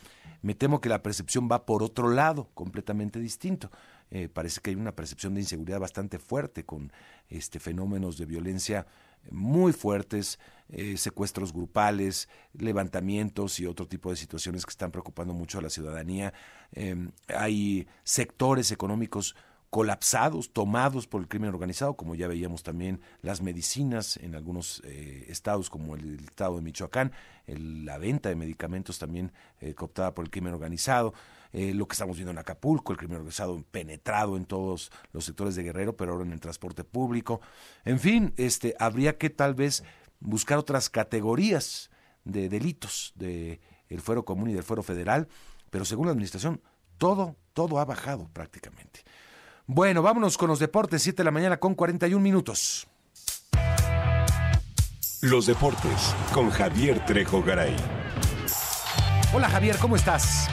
Me temo que la percepción va por otro lado, completamente distinto. Eh, parece que hay una percepción de inseguridad bastante fuerte con este fenómenos de violencia muy fuertes, eh, secuestros grupales, levantamientos y otro tipo de situaciones que están preocupando mucho a la ciudadanía. Em, hay sectores económicos colapsados, tomados por el crimen organizado, como ya veíamos también las medicinas en algunos eh, estados como el, estado de Michoacán, la venta de medicamentos también eh, cooptada por el crimen organizado, eh, lo que estamos viendo en Acapulco, el crimen organizado penetrado en todos los sectores de Guerrero, pero ahora en el transporte público. En fin, este, habría que tal vez buscar otras categorías de delitos del el fuero común y del fuero federal, pero según la administración, todo, todo ha bajado prácticamente. Bueno, vámonos con los deportes, 7 de la mañana con 41 minutos. Los deportes con Javier Trejo Garay. Hola Javier, ¿cómo estás?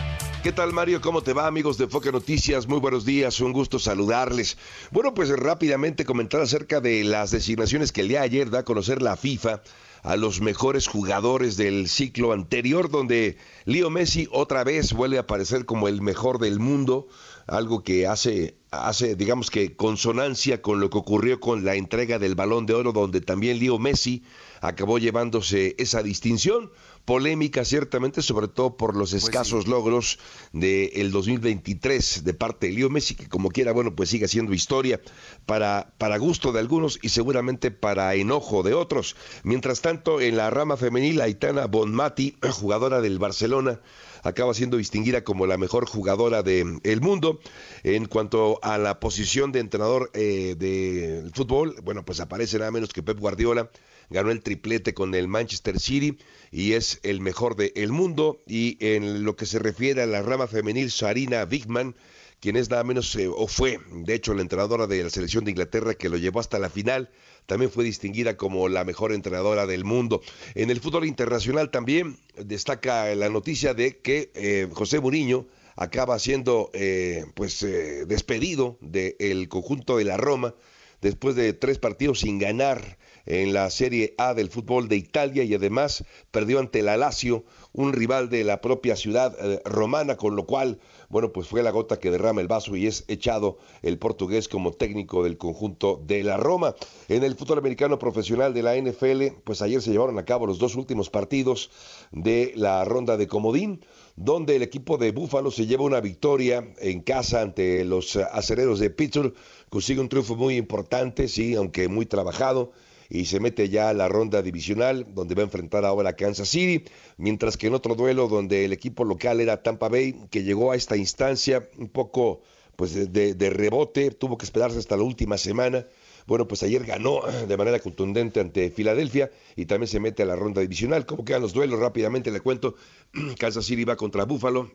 ¿Qué tal Mario? ¿Cómo te va amigos de Foque Noticias? Muy buenos días, un gusto saludarles. Bueno, pues rápidamente comentar acerca de las designaciones que el día de ayer da a conocer la FIFA a los mejores jugadores del ciclo anterior, donde Leo Messi otra vez vuelve a aparecer como el mejor del mundo, algo que hace, hace, digamos que consonancia con lo que ocurrió con la entrega del balón de oro, donde también Leo Messi acabó llevándose esa distinción polémica ciertamente, sobre todo por los pues escasos logros del 2023 de parte de Leo Messi, que como quiera, bueno, pues sigue siendo historia para, para gusto de algunos y seguramente para enojo de otros. Mientras tanto, en la rama femenil, Aitana Bonmati, jugadora del Barcelona, acaba siendo distinguida como la mejor jugadora del mundo. En cuanto a la posición de entrenador eh, del fútbol, bueno, pues aparece nada menos que Pep Guardiola, ganó el triplete con el Manchester City y es el mejor del mundo. Y en lo que se refiere a la rama femenil, Sarina Bigman, quien es nada menos, eh, o fue, de hecho, la entrenadora de la selección de Inglaterra que lo llevó hasta la final, también fue distinguida como la mejor entrenadora del mundo. En el fútbol internacional también destaca la noticia de que eh, José Mourinho acaba siendo eh, pues despedido del conjunto de la Roma después de tres partidos sin ganar en la Serie A del fútbol de Italia y además perdió ante la Lazio, un rival de la propia ciudad eh, romana, con lo cual, bueno, pues fue la gota que derrama el vaso y es echado el portugués como técnico del conjunto de la Roma. En el fútbol americano profesional de la NFL, pues ayer se llevaron a cabo los dos últimos partidos de la ronda de comodín donde el equipo de Búfalo se lleva una victoria en casa ante los acereros de Pittsburgh, consigue un triunfo muy importante, sí, aunque muy trabajado, y se mete ya a la ronda divisional donde va a enfrentar ahora a Kansas City, mientras que en otro duelo donde el equipo local era Tampa Bay, que llegó a esta instancia un poco pues de, de rebote, tuvo que esperarse hasta la última semana. Bueno, pues ayer ganó de manera contundente ante Filadelfia y también se mete a la ronda divisional. ¿Cómo quedan los duelos? Rápidamente le cuento. Kansas City va contra Buffalo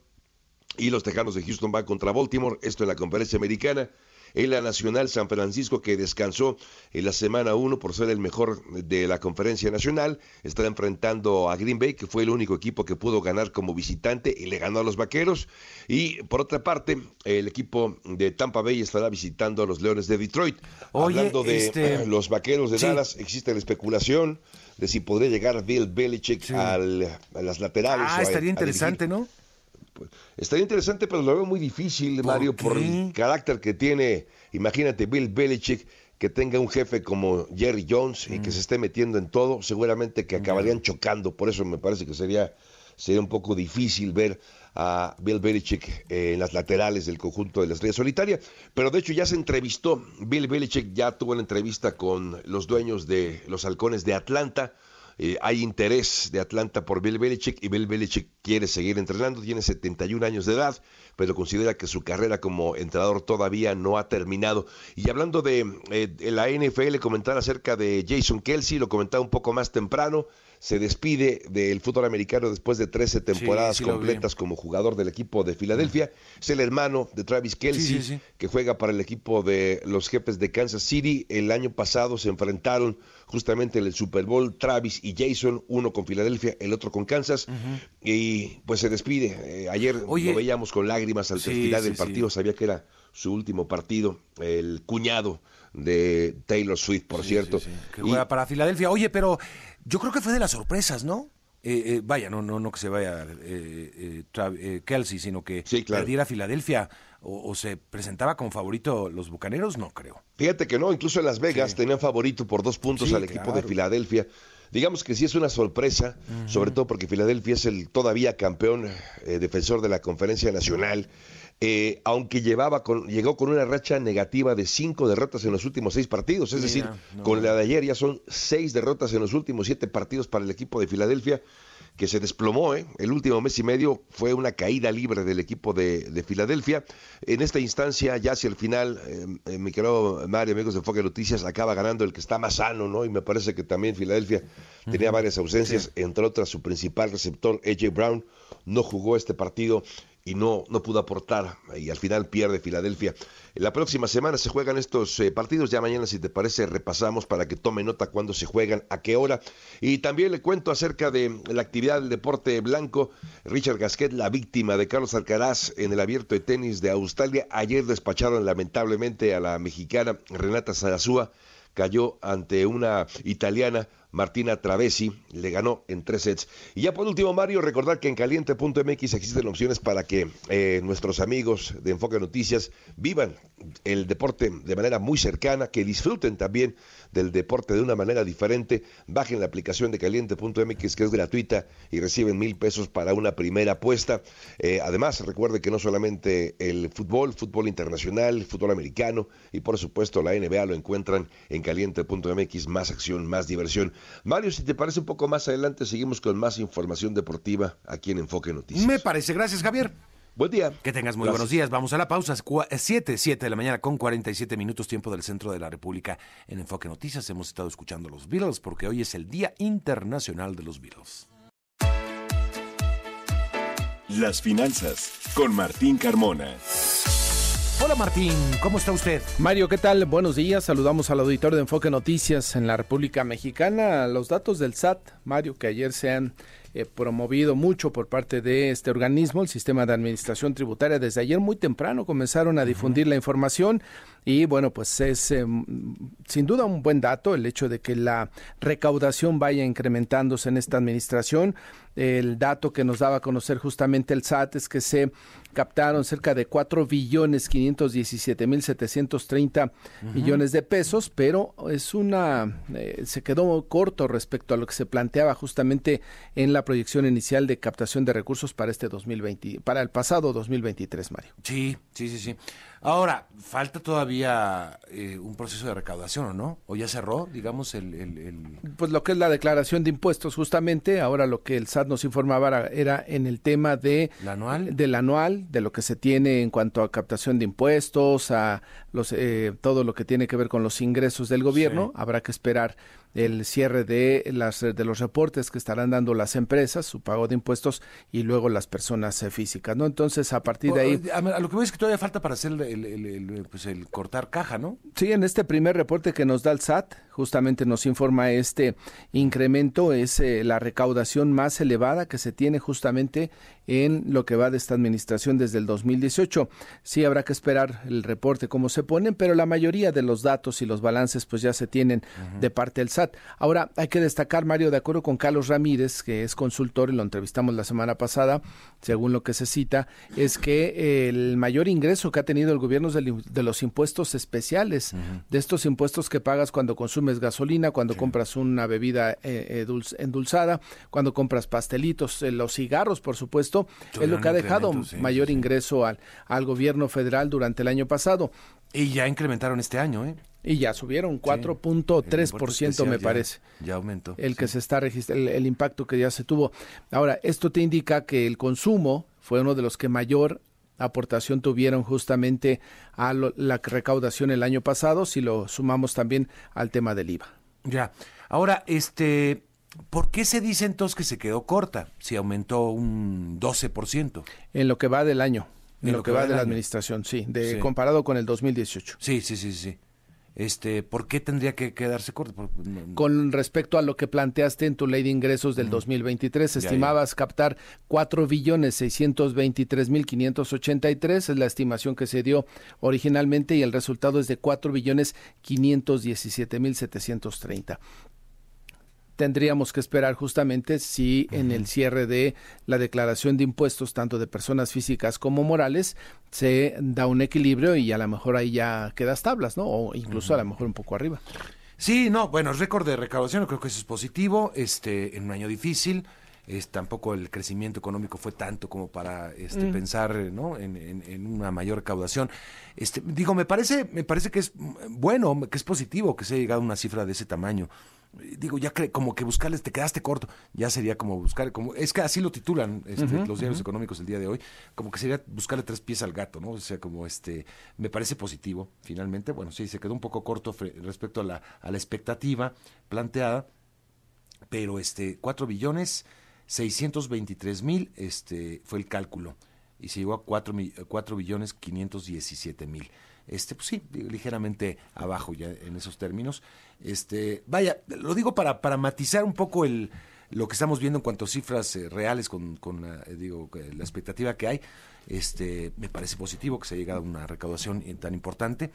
y los Tejanos de Houston van contra Baltimore. Esto en la conferencia americana en la Nacional San Francisco, que descansó en la semana 1 por ser el mejor de la conferencia nacional, está enfrentando a Green Bay, que fue el único equipo que pudo ganar como visitante y le ganó a los Vaqueros. Y por otra parte, el equipo de Tampa Bay estará visitando a los Leones de Detroit. Hablando de este, los Vaqueros de Dallas, existe la especulación de si podría llegar Bill Belichick a las laterales. Ah, estaría interesante, ¿no? Pues, estaría interesante, pero lo veo muy difícil, Mario, por el carácter que tiene. Imagínate, Bill Belichick, que tenga un jefe como Jerry Jones y que mm. se esté metiendo en todo, seguramente que acabarían chocando. Por eso me parece que sería, sería un poco difícil ver a Bill Belichick en las laterales del conjunto de la Estrella Solitaria. Pero de hecho ya se entrevistó, Bill Belichick ya tuvo una entrevista con los dueños de los halcones de Atlanta eh, hay interés de Atlanta por Bill Belichick y Bill Belichick quiere seguir entrenando, tiene 71 años de edad, pero considera que su carrera como entrenador todavía no ha terminado. Y hablando de, eh, la NFL, comentar acerca de Jason Kelsey, lo comentaba un poco más temprano, se despide del fútbol americano después de 13 temporadas completas como jugador del equipo de Filadelfia. Es el hermano de Travis Kelsey, que juega para el equipo de los jefes de Kansas City. El año pasado se enfrentaron justamente en el Super Bowl Travis y Jason, uno con Filadelfia, el otro con Kansas. Y pues se despide. Eh, ayer lo veíamos con lágrimas al final del partido, sabía que era su último partido, el cuñado de Taylor Swift, por cierto. Que juega para Filadelfia. Oye, pero yo creo que fue de las sorpresas, ¿no? Eh, eh, vaya, no, no, no que se vaya eh, eh Kelsey, sino que perdiera Filadelfia o, se presentaba como favorito los Bucaneros, no creo. Fíjate que no, incluso en Las Vegas tenían favorito por dos puntos al equipo de Filadelfia. digamos que sí es una sorpresa, sobre todo porque Filadelfia es el todavía campeón eh, defensor de la conferencia nacional. Eh, aunque llevaba con, llegó con una racha negativa de cinco derrotas en los últimos seis partidos, es decir, con la de ayer ya son seis derrotas en los últimos siete partidos para el equipo de Filadelfia que se desplomó. ¿eh? El último mes y medio fue una caída libre del equipo de, Filadelfia. En esta instancia, ya hacia el final, eh, eh, mi querido Mario, amigos de Foque Noticias, acaba ganando el que está más sano, ¿no? Y me parece que también Filadelfia tenía varias ausencias, entre otras su principal receptor, AJ Brown, no jugó este partido y no, no pudo aportar y al final pierde Filadelfia. La próxima semana se juegan estos eh, partidos, ya mañana si te parece repasamos para que tome nota cuándo se juegan, a qué hora. Y también le cuento acerca de la actividad del deporte blanco. Richard Gasquet, la víctima de Carlos Alcaraz en el abierto de tenis de Australia, ayer despacharon lamentablemente a la mexicana Renata Sarazúa, cayó ante una italiana Martina Travesi le ganó en tres sets. Y ya por último, Mario, recordar que en caliente.mx existen opciones para que eh, nuestros amigos de Enfoque Noticias vivan el deporte de manera muy cercana, que disfruten también del deporte de una manera diferente, bajen la aplicación de caliente.mx que es gratuita y reciben mil pesos para una primera apuesta. Eh, además, recuerde que no solamente el fútbol, fútbol internacional, fútbol americano y por supuesto la NBA lo encuentran en caliente.mx, más acción, más diversión. Mario, si te parece un poco más adelante, seguimos con más información deportiva aquí en Enfoque Noticias. Me parece, gracias Javier. Buen día. Que tengas muy buenos días. Vamos a la pausa. 7, 7 de la mañana con 47 minutos tiempo del centro de la República en Enfoque Noticias. Hemos estado escuchando los Beatles porque hoy es el Día Internacional de los Beatles. Las finanzas con Martín Carmona. Hola Martín, ¿cómo está usted? Mario, ¿qué tal? Buenos días. Saludamos al auditor de Enfoque Noticias en la República Mexicana. Los datos del SAT, Mario, que ayer se han eh, promovido mucho por parte de este organismo, el Sistema de Administración Tributaria. Desde ayer muy temprano comenzaron a difundir la información y bueno, pues es eh, sin duda un buen dato el hecho de que la recaudación vaya incrementándose en esta administración. El dato que nos daba a conocer justamente el SAT es que se captaron cerca de 4 billones 517 mil 730 millones de pesos, pero es una eh, se quedó corto respecto a lo que se planteaba justamente en la proyección inicial de captación de recursos para este 2020, para el pasado 2023, Mario. Sí, sí, sí, sí. Ahora, falta todavía eh, un proceso de recaudación, ¿o no? ¿O ya cerró, digamos, el, Pues lo que es la declaración de impuestos, justamente. Ahora lo que el SAT nos informaba era, en el tema de... anual? Del anual, de lo que se tiene en cuanto a captación de impuestos, a los, eh, todo lo que tiene que ver con los ingresos del gobierno. Habrá que esperar el cierre de, las, de los reportes que estarán dando las empresas, su pago de impuestos y luego las personas eh, físicas, ¿no? Entonces, a partir de ahí... A, lo que veo es que todavía falta para hacer el, pues el cortar caja, ¿no? Sí, en este primer reporte que nos da el SAT, justamente nos informa este incremento, es eh, la recaudación más elevada que se tiene justamente en lo que va de esta administración desde el 2018. Sí habrá que esperar el reporte cómo se ponen, pero la mayoría de los datos y los balances pues ya se tienen de parte del SAT. Ahora hay que destacar, Mario, de acuerdo con Carlos Ramírez, que es consultor y lo entrevistamos la semana pasada, según lo que se cita, es que el mayor ingreso que ha tenido el gobierno es de, los impuestos especiales, de estos impuestos que pagas cuando consumes gasolina, cuando compras una bebida eh, eh endulzada, cuando compras pastelitos, eh, los cigarros, por supuesto, es lo que ha dejado mayor ingreso al, al gobierno federal durante el año pasado. Y ya incrementaron este año, ¿eh? Y ya subieron 4.3% me parece. Ya aumentó. El que se está registrando, el, impacto que ya se tuvo. Ahora, esto te indica que el consumo fue uno de los que mayor aportación tuvieron justamente a la recaudación el año pasado, si lo sumamos también al tema del IVA. Ya. Ahora, este, ¿Por qué se dice entonces que se quedó corta si aumentó un 12%? En lo que va del año, en, lo, que, va, de la administración, sí, de, comparado con el 2018. Sí, sí, sí, sí. Este, ¿Por qué tendría que quedarse corto? Con respecto a lo que planteaste en tu ley de ingresos del 2023, estimabas captar 4 billones 623 mil 583, es la estimación que se dio originalmente y el resultado es de 4 billones 517 mil 730 tendríamos que esperar justamente si en el cierre de la declaración de impuestos, tanto de personas físicas como morales, se da un equilibrio y a lo mejor ahí ya quedas tablas, ¿no? O incluso a lo mejor un poco arriba. Sí, no, bueno, récord de recaudación, creo que eso es positivo, este, en un año difícil. Es, tampoco el crecimiento económico fue tanto como para este, mm. pensar ¿no? en, una mayor recaudación. Este, digo, me parece, me parece que es bueno, que es positivo que se haya llegado a una cifra de ese tamaño digo, ya como que buscarles, te quedaste corto, ya sería como buscar, como es que así lo titulan este, los diarios económicos el día de hoy, como que sería buscarle tres pies al gato, ¿no? O sea, como este, me parece positivo, finalmente, bueno, sí, se quedó un poco corto respecto a la, a la expectativa planteada, pero este, cuatro billones, 623 mil, este, fue el cálculo, y se llegó a cuatro, cuatro billones, 517 mil este, pues sí, ligeramente abajo ya en esos términos. Este, vaya, lo digo para, para matizar un poco el, lo que estamos viendo en cuanto a cifras eh, reales con, con la, eh, digo, la expectativa que hay. Este, me parece positivo que se haya llegado a una recaudación tan importante.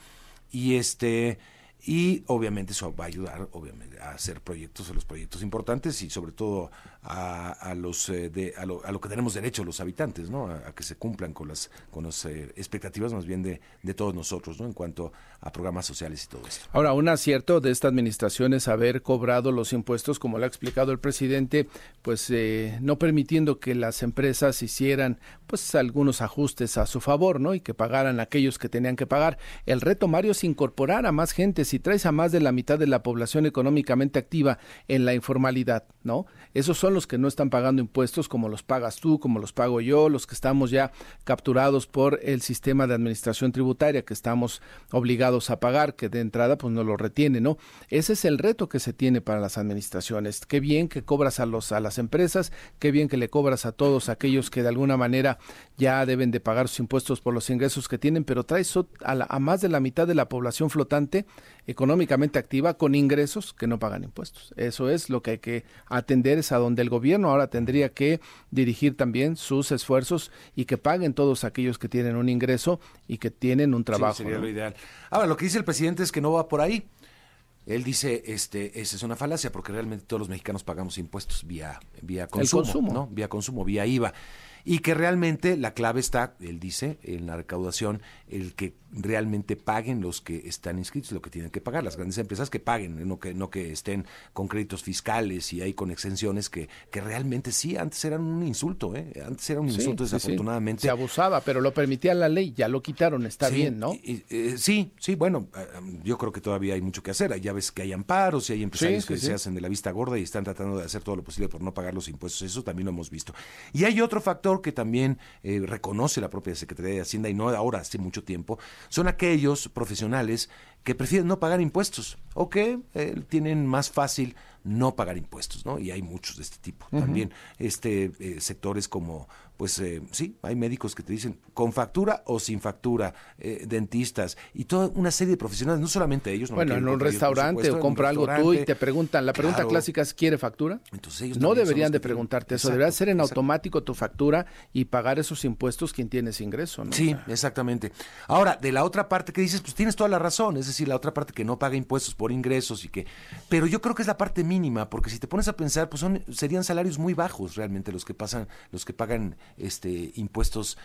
Y este, y obviamente eso va a ayudar obviamente a hacer proyectos a los proyectos importantes y sobre todo a, los eh, de, a, lo, a, lo, que tenemos derecho los habitantes no a, que se cumplan con las con las eh, expectativas más bien de, de, todos nosotros no en cuanto a programas sociales y todo eso ahora un acierto de esta administración es haber cobrado los impuestos como lo ha explicado el presidente pues eh, no permitiendo que las empresas hicieran pues algunos ajustes a su favor no y que pagaran aquellos que tenían que pagar. El reto Mario es incorporar a más gente si traes a más de la mitad de la población económicamente activa en la informalidad, ¿no? Esos son los que no están pagando impuestos como los pagas tú, como los pago yo, los que estamos ya capturados por el sistema de administración tributaria que estamos obligados a pagar, que de entrada pues no lo retiene, ¿no? Ese es el reto que se tiene para las administraciones. Qué bien que cobras a los a las empresas, qué bien que le cobras a todos aquellos que de alguna manera ya deben de pagar sus impuestos por los ingresos que tienen, pero traes a, a más de la mitad de la población flotante económicamente activa con ingresos que no pagan impuestos. Eso es lo que hay que atender, es a donde el gobierno ahora tendría que dirigir también sus esfuerzos y que paguen todos aquellos que tienen un ingreso y que tienen un trabajo. sería lo ideal. Ahora, lo que dice el presidente es que no va por ahí. Él dice, este, esa es una falacia porque realmente todos los mexicanos pagamos impuestos vía, vía consumo, consumo. ¿no? Vía consumo, vía IVA y que realmente la clave está, él dice, en la recaudación, el que realmente paguen los que están inscritos, lo que tienen que pagar, las grandes empresas que paguen, no que, no que estén con créditos fiscales y hay con exenciones que, que realmente sí, antes eran un insulto, ¿eh? antes era un insulto desafortunadamente. Se abusaba, pero lo permitía la ley, ya lo quitaron, está bien, ¿no? Eh, sí, sí, bueno, eh, yo creo que todavía hay mucho que hacer, ya ves que hay amparos y hay empresarios que se hacen de la vista gorda y están tratando de hacer todo lo posible por no pagar los impuestos, eso también lo hemos visto. Y hay otro factor que también eh, reconoce la propia Secretaría de Hacienda y no ahora, hace mucho tiempo, son aquellos profesionales que prefieren no pagar impuestos. O que eh, tienen más fácil no pagar impuestos, ¿no? Y hay muchos de este tipo. También este eh, sectores como pues eh, sí, hay médicos que te dicen con factura o sin factura, eh, dentistas y toda una serie de profesionales, no solamente ellos. bueno, en un restaurante o compra algo tú y te preguntan, la pregunta clásica es ¿quiere factura? Entonces ellos no deberían de preguntarte eso, debería ser en automático tu factura y pagar esos impuestos quien tiene ese ingreso. ¿no? Sí, exactamente. Ahora, de la otra parte que dices, pues tienes toda la razón, es decir, la otra parte que no paga impuestos por ingresos y que, pero yo creo que es la parte mínima, porque si te pones a pensar, pues son, serían salarios muy bajos realmente los que pasan, los que pagan este, impuestos,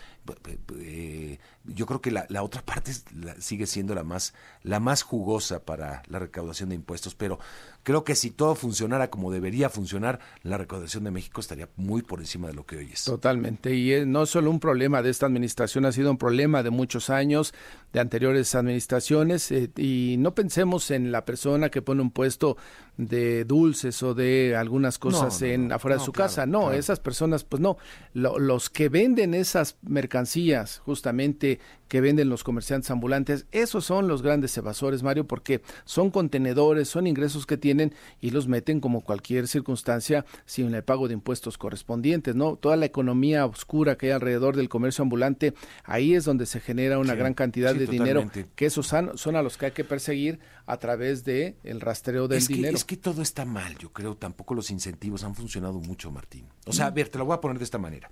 eh, yo creo que la, la otra parte sigue siendo la más, la más jugosa para la recaudación de impuestos, pero creo que si todo funcionara como debería funcionar, la recaudación de México estaría muy por encima de lo que hoy es. Totalmente, y eh, no solo un problema de esta administración, ha sido un problema de muchos años, de anteriores administraciones, eh, y no pensemos en la persona que pone un puesto de dulces o de algunas cosas en afuera de su casa, no, esas personas, pues no, los que venden esas mercancías, justamente que venden los comerciantes ambulantes, esos son los grandes evasores, Mario, porque son contenedores, son ingresos que tienen y los meten como cualquier circunstancia sin el pago de impuestos correspondientes, ¿no? Toda la economía oscura que hay alrededor del comercio ambulante, ahí es donde se genera una gran cantidad de dinero, que esos son, a los que hay que perseguir a través de el rastreo del dinero. Es que todo está mal, yo creo, tampoco los incentivos han funcionado mucho, Martín. O sea, a ver, te lo voy a poner de esta manera.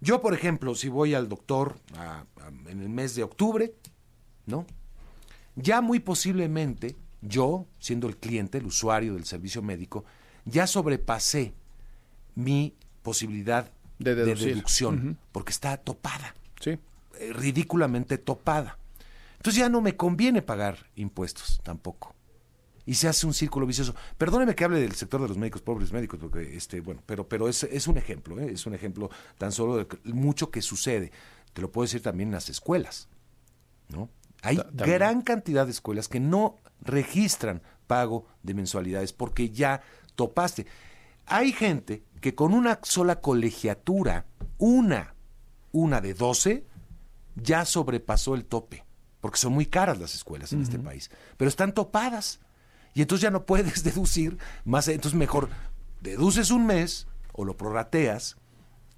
Yo, por ejemplo, si voy al doctor en el mes de octubre, ¿no? Ya muy posiblemente yo, siendo el cliente, el usuario del servicio médico, ya sobrepasé mi posibilidad de, deducción, porque está topada. Sí. Eh, ridículamente topada. Entonces ya no me conviene pagar impuestos tampoco. Y se hace un círculo vicioso. Perdóneme que hable del sector de los médicos, pobres médicos, porque este, bueno, pero, pero es, es un ejemplo, ¿eh? es un ejemplo tan solo de mucho que sucede. Te lo puedo decir también en las escuelas, ¿no? Hay gran cantidad de escuelas que no registran pago de mensualidades porque ya topaste. Hay gente que con una sola colegiatura, una, una de 12, ya sobrepasó el tope, porque son muy caras las escuelas en este país, pero están topadas. Y entonces ya no puedes deducir más, entonces mejor deduces un mes o lo prorrateas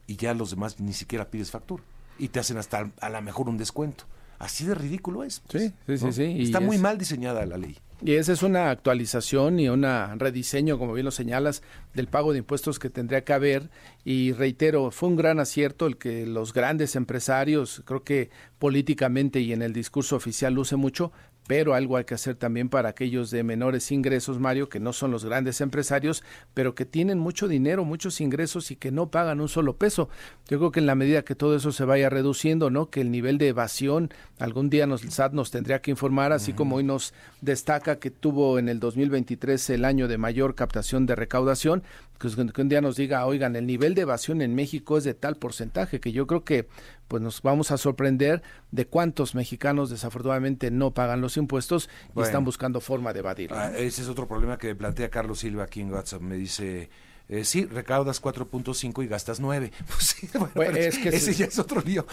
y ya los demás ni siquiera pides factura y te hacen hasta a lo mejor un descuento. Así de ridículo es. sí, sí, sí, sí. Está muy mal diseñada la ley. Y esa es una actualización y un rediseño, como bien lo señalas, del pago de impuestos que tendría que haber. Y reitero, fue un gran acierto el que los grandes empresarios, creo que políticamente y en el discurso oficial luce mucho, pero algo hay que hacer también para aquellos de menores ingresos, Mario, que no son los grandes empresarios, pero que tienen mucho dinero, muchos ingresos y que no pagan un solo peso. Yo creo que en la medida que todo eso se vaya reduciendo, ¿no? Que el nivel de evasión, algún día nos, el SAT nos tendría que informar, así como hoy nos destaca que tuvo en el 2023 el año de mayor captación de recaudación, que un día nos diga, oigan, el nivel de evasión en México es de tal porcentaje, que yo creo que pues nos vamos a sorprender de cuántos mexicanos desafortunadamente no pagan los impuestos y están buscando forma de evadir. Ah, ese es otro problema que plantea Carlos Silva aquí en WhatsApp. Me dice, eh, sí, recaudas 4.5 y gastas 9. Pues sí, bueno, es que ese ya es otro lío.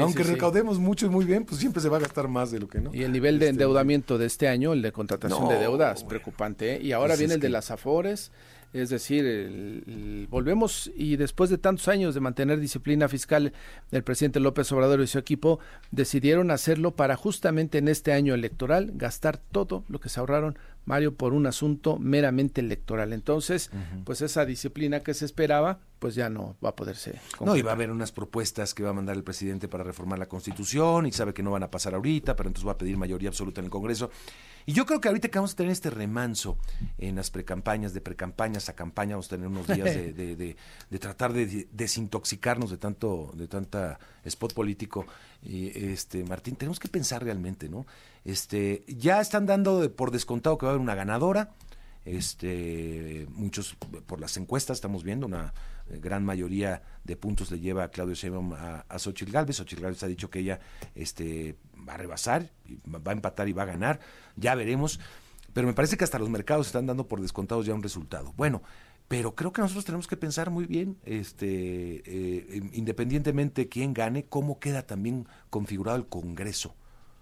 aunque recaudemos mucho y muy bien, pues siempre se va a gastar más de lo que no. Y el nivel de este, endeudamiento de este año, el de contratación de deuda, es preocupante. ¿eh? Y ahora pues viene el de las afores es decir, volvemos y después de tantos años de mantener disciplina fiscal, el presidente López Obrador y su equipo decidieron hacerlo para justamente en este año electoral gastar todo lo que se ahorraron, Mario, por un asunto meramente electoral. Entonces, pues esa disciplina que se esperaba, pues ya no va a poderse. No, y va a haber unas propuestas que va a mandar el presidente para reformar la Constitución y sabe que no van a pasar ahorita, pero entonces va a pedir mayoría absoluta en el Congreso. Y yo creo que ahorita que vamos a tener este remanso en las precampañas, de precampañas a campaña, vamos a tener unos días de, de, tratar de desintoxicarnos de tanto, de tanta spot político. Este, Martín, tenemos que pensar realmente, ¿no? Este, ya están dando por descontado que va a haber una ganadora. Este, muchos por las encuestas estamos viendo una gran mayoría de puntos le lleva a Claudio Sheinbaum a, a Xochitl Galvez. Xochitl Galvez ha dicho que ella este, va a rebasar, va a empatar y va a ganar. Ya veremos. Pero me parece que hasta los mercados están dando por descontados ya un resultado. Bueno, pero creo que nosotros tenemos que pensar muy bien, este, eh, independientemente de quién gane, cómo queda también configurado el Congreso.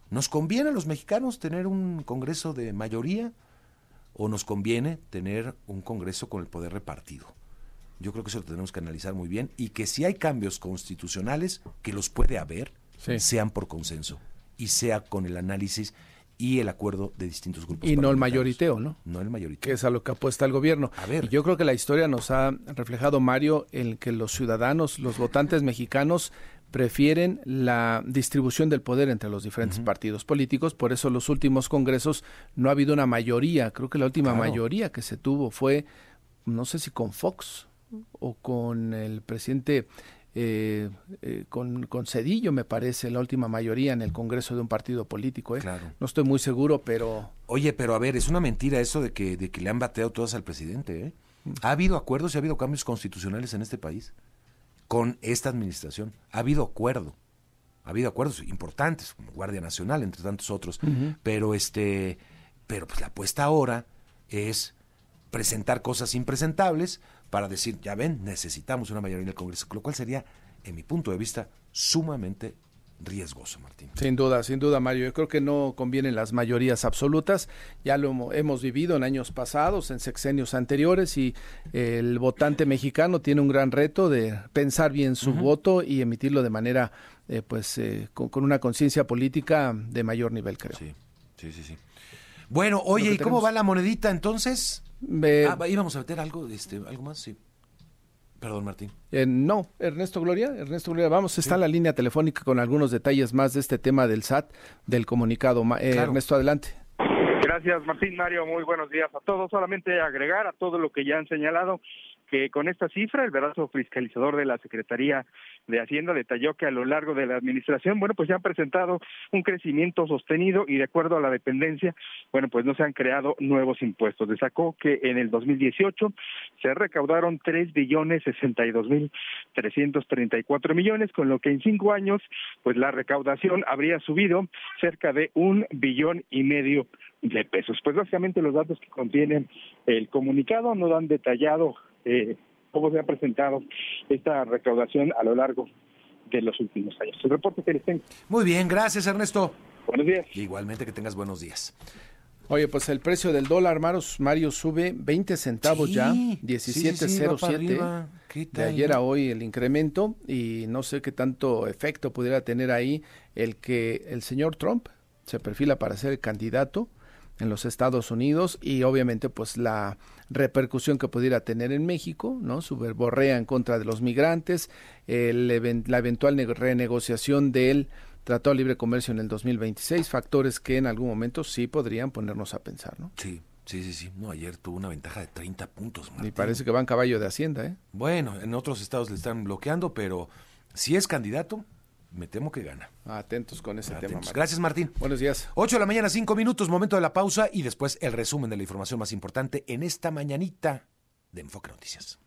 ¿Nos conviene a los mexicanos tener un Congreso de mayoría o nos conviene tener un Congreso con el poder repartido? Yo creo que eso lo tenemos que analizar muy bien y que si hay cambios constitucionales, que los puede haber, sean por consenso y sea con el análisis y el acuerdo de distintos grupos. Y no el mayoriteo, ¿no? No el mayoriteo. Que es a lo que apuesta el gobierno. A ver. yo creo que la historia nos ha reflejado, Mario, en que los ciudadanos, los votantes mexicanos prefieren la distribución del poder entre los diferentes partidos políticos, por eso los últimos congresos no ha habido una mayoría, creo que la última mayoría que se tuvo fue, no sé si con Fox, o con el presidente eh, eh, con, con, Cedillo, me parece, la última mayoría en el Congreso de un partido político. ¿eh? No estoy muy seguro, pero... Oye, pero a ver, es una mentira eso de que, de que le han bateado todas al presidente. ¿eh? ¿Ha habido acuerdos y ha habido cambios constitucionales en este país con esta administración? Ha habido acuerdo. Ha habido acuerdos importantes, como Guardia Nacional, entre tantos otros. Pero este, pero pues la apuesta ahora es presentar cosas impresentables para decir, ya ven, necesitamos una mayoría en el Congreso, lo cual sería, en mi punto de vista, sumamente riesgoso, Martín. Sin duda, sin duda, Mario. Yo creo que no convienen las mayorías absolutas. Ya lo hemos vivido en años pasados, en sexenios anteriores, y el votante mexicano tiene un gran reto de pensar bien su voto y emitirlo de manera, eh, pues, eh, con, una conciencia política de mayor nivel, creo. Sí, sí, sí. sí. Bueno, oye, ¿y cómo va la monedita entonces? Ah, íbamos a meter algo, este, algo más, sí. Perdón, Martín. Eh, no, Ernesto Gloria, Ernesto Gloria, vamos, está en la línea telefónica con algunos detalles más de este tema del SAT, del comunicado. Eh, Ernesto, adelante. Gracias, Martín Mario, muy buenos días a todos. Solamente agregar a todo lo que ya han señalado que con esta cifra el brazo fiscalizador de la Secretaría de Hacienda detalló que a lo largo de la administración, bueno, pues ya han presentado un crecimiento sostenido y de acuerdo a la dependencia, bueno, pues no se han creado nuevos impuestos. Destacó que en el 2018 se recaudaron tres billones sesenta y dos mil trescientos treinta y cuatro millones, con lo que en cinco años, pues la recaudación habría subido cerca de un billón y medio de pesos. Pues básicamente los datos que contienen el comunicado no dan detallado eh, cómo se ha presentado esta recaudación a lo largo de los últimos años. El reporte que les tengo. Muy bien, gracias Ernesto. Buenos días. igualmente que tengas buenos días. Oye, pues el precio del dólar, Mario, sube 20 centavos ya, 17.07. de ayer a hoy el incremento y no sé qué tanto efecto pudiera tener ahí el que el señor Trump se perfila para ser el candidato en los Estados Unidos y obviamente pues la repercusión que pudiera tener en México, ¿no? Su verborrea en contra de los migrantes, el, la eventual renegociación del Tratado de Libre Comercio en el 2026, factores que en algún momento sí podrían ponernos a pensar, ¿no? Sí. Sí, sí, sí. No, ayer tuvo una ventaja de 30 puntos. Y parece que va en caballo de Hacienda, ¿eh? Bueno, en otros estados le están bloqueando, pero si es candidato, me temo que gana. Atentos con ese tema. Gracias, Martín. Buenos días. 8 de la mañana, 5 minutos, momento de la pausa y después el resumen de la información más importante en esta mañanita de Enfoque Noticias.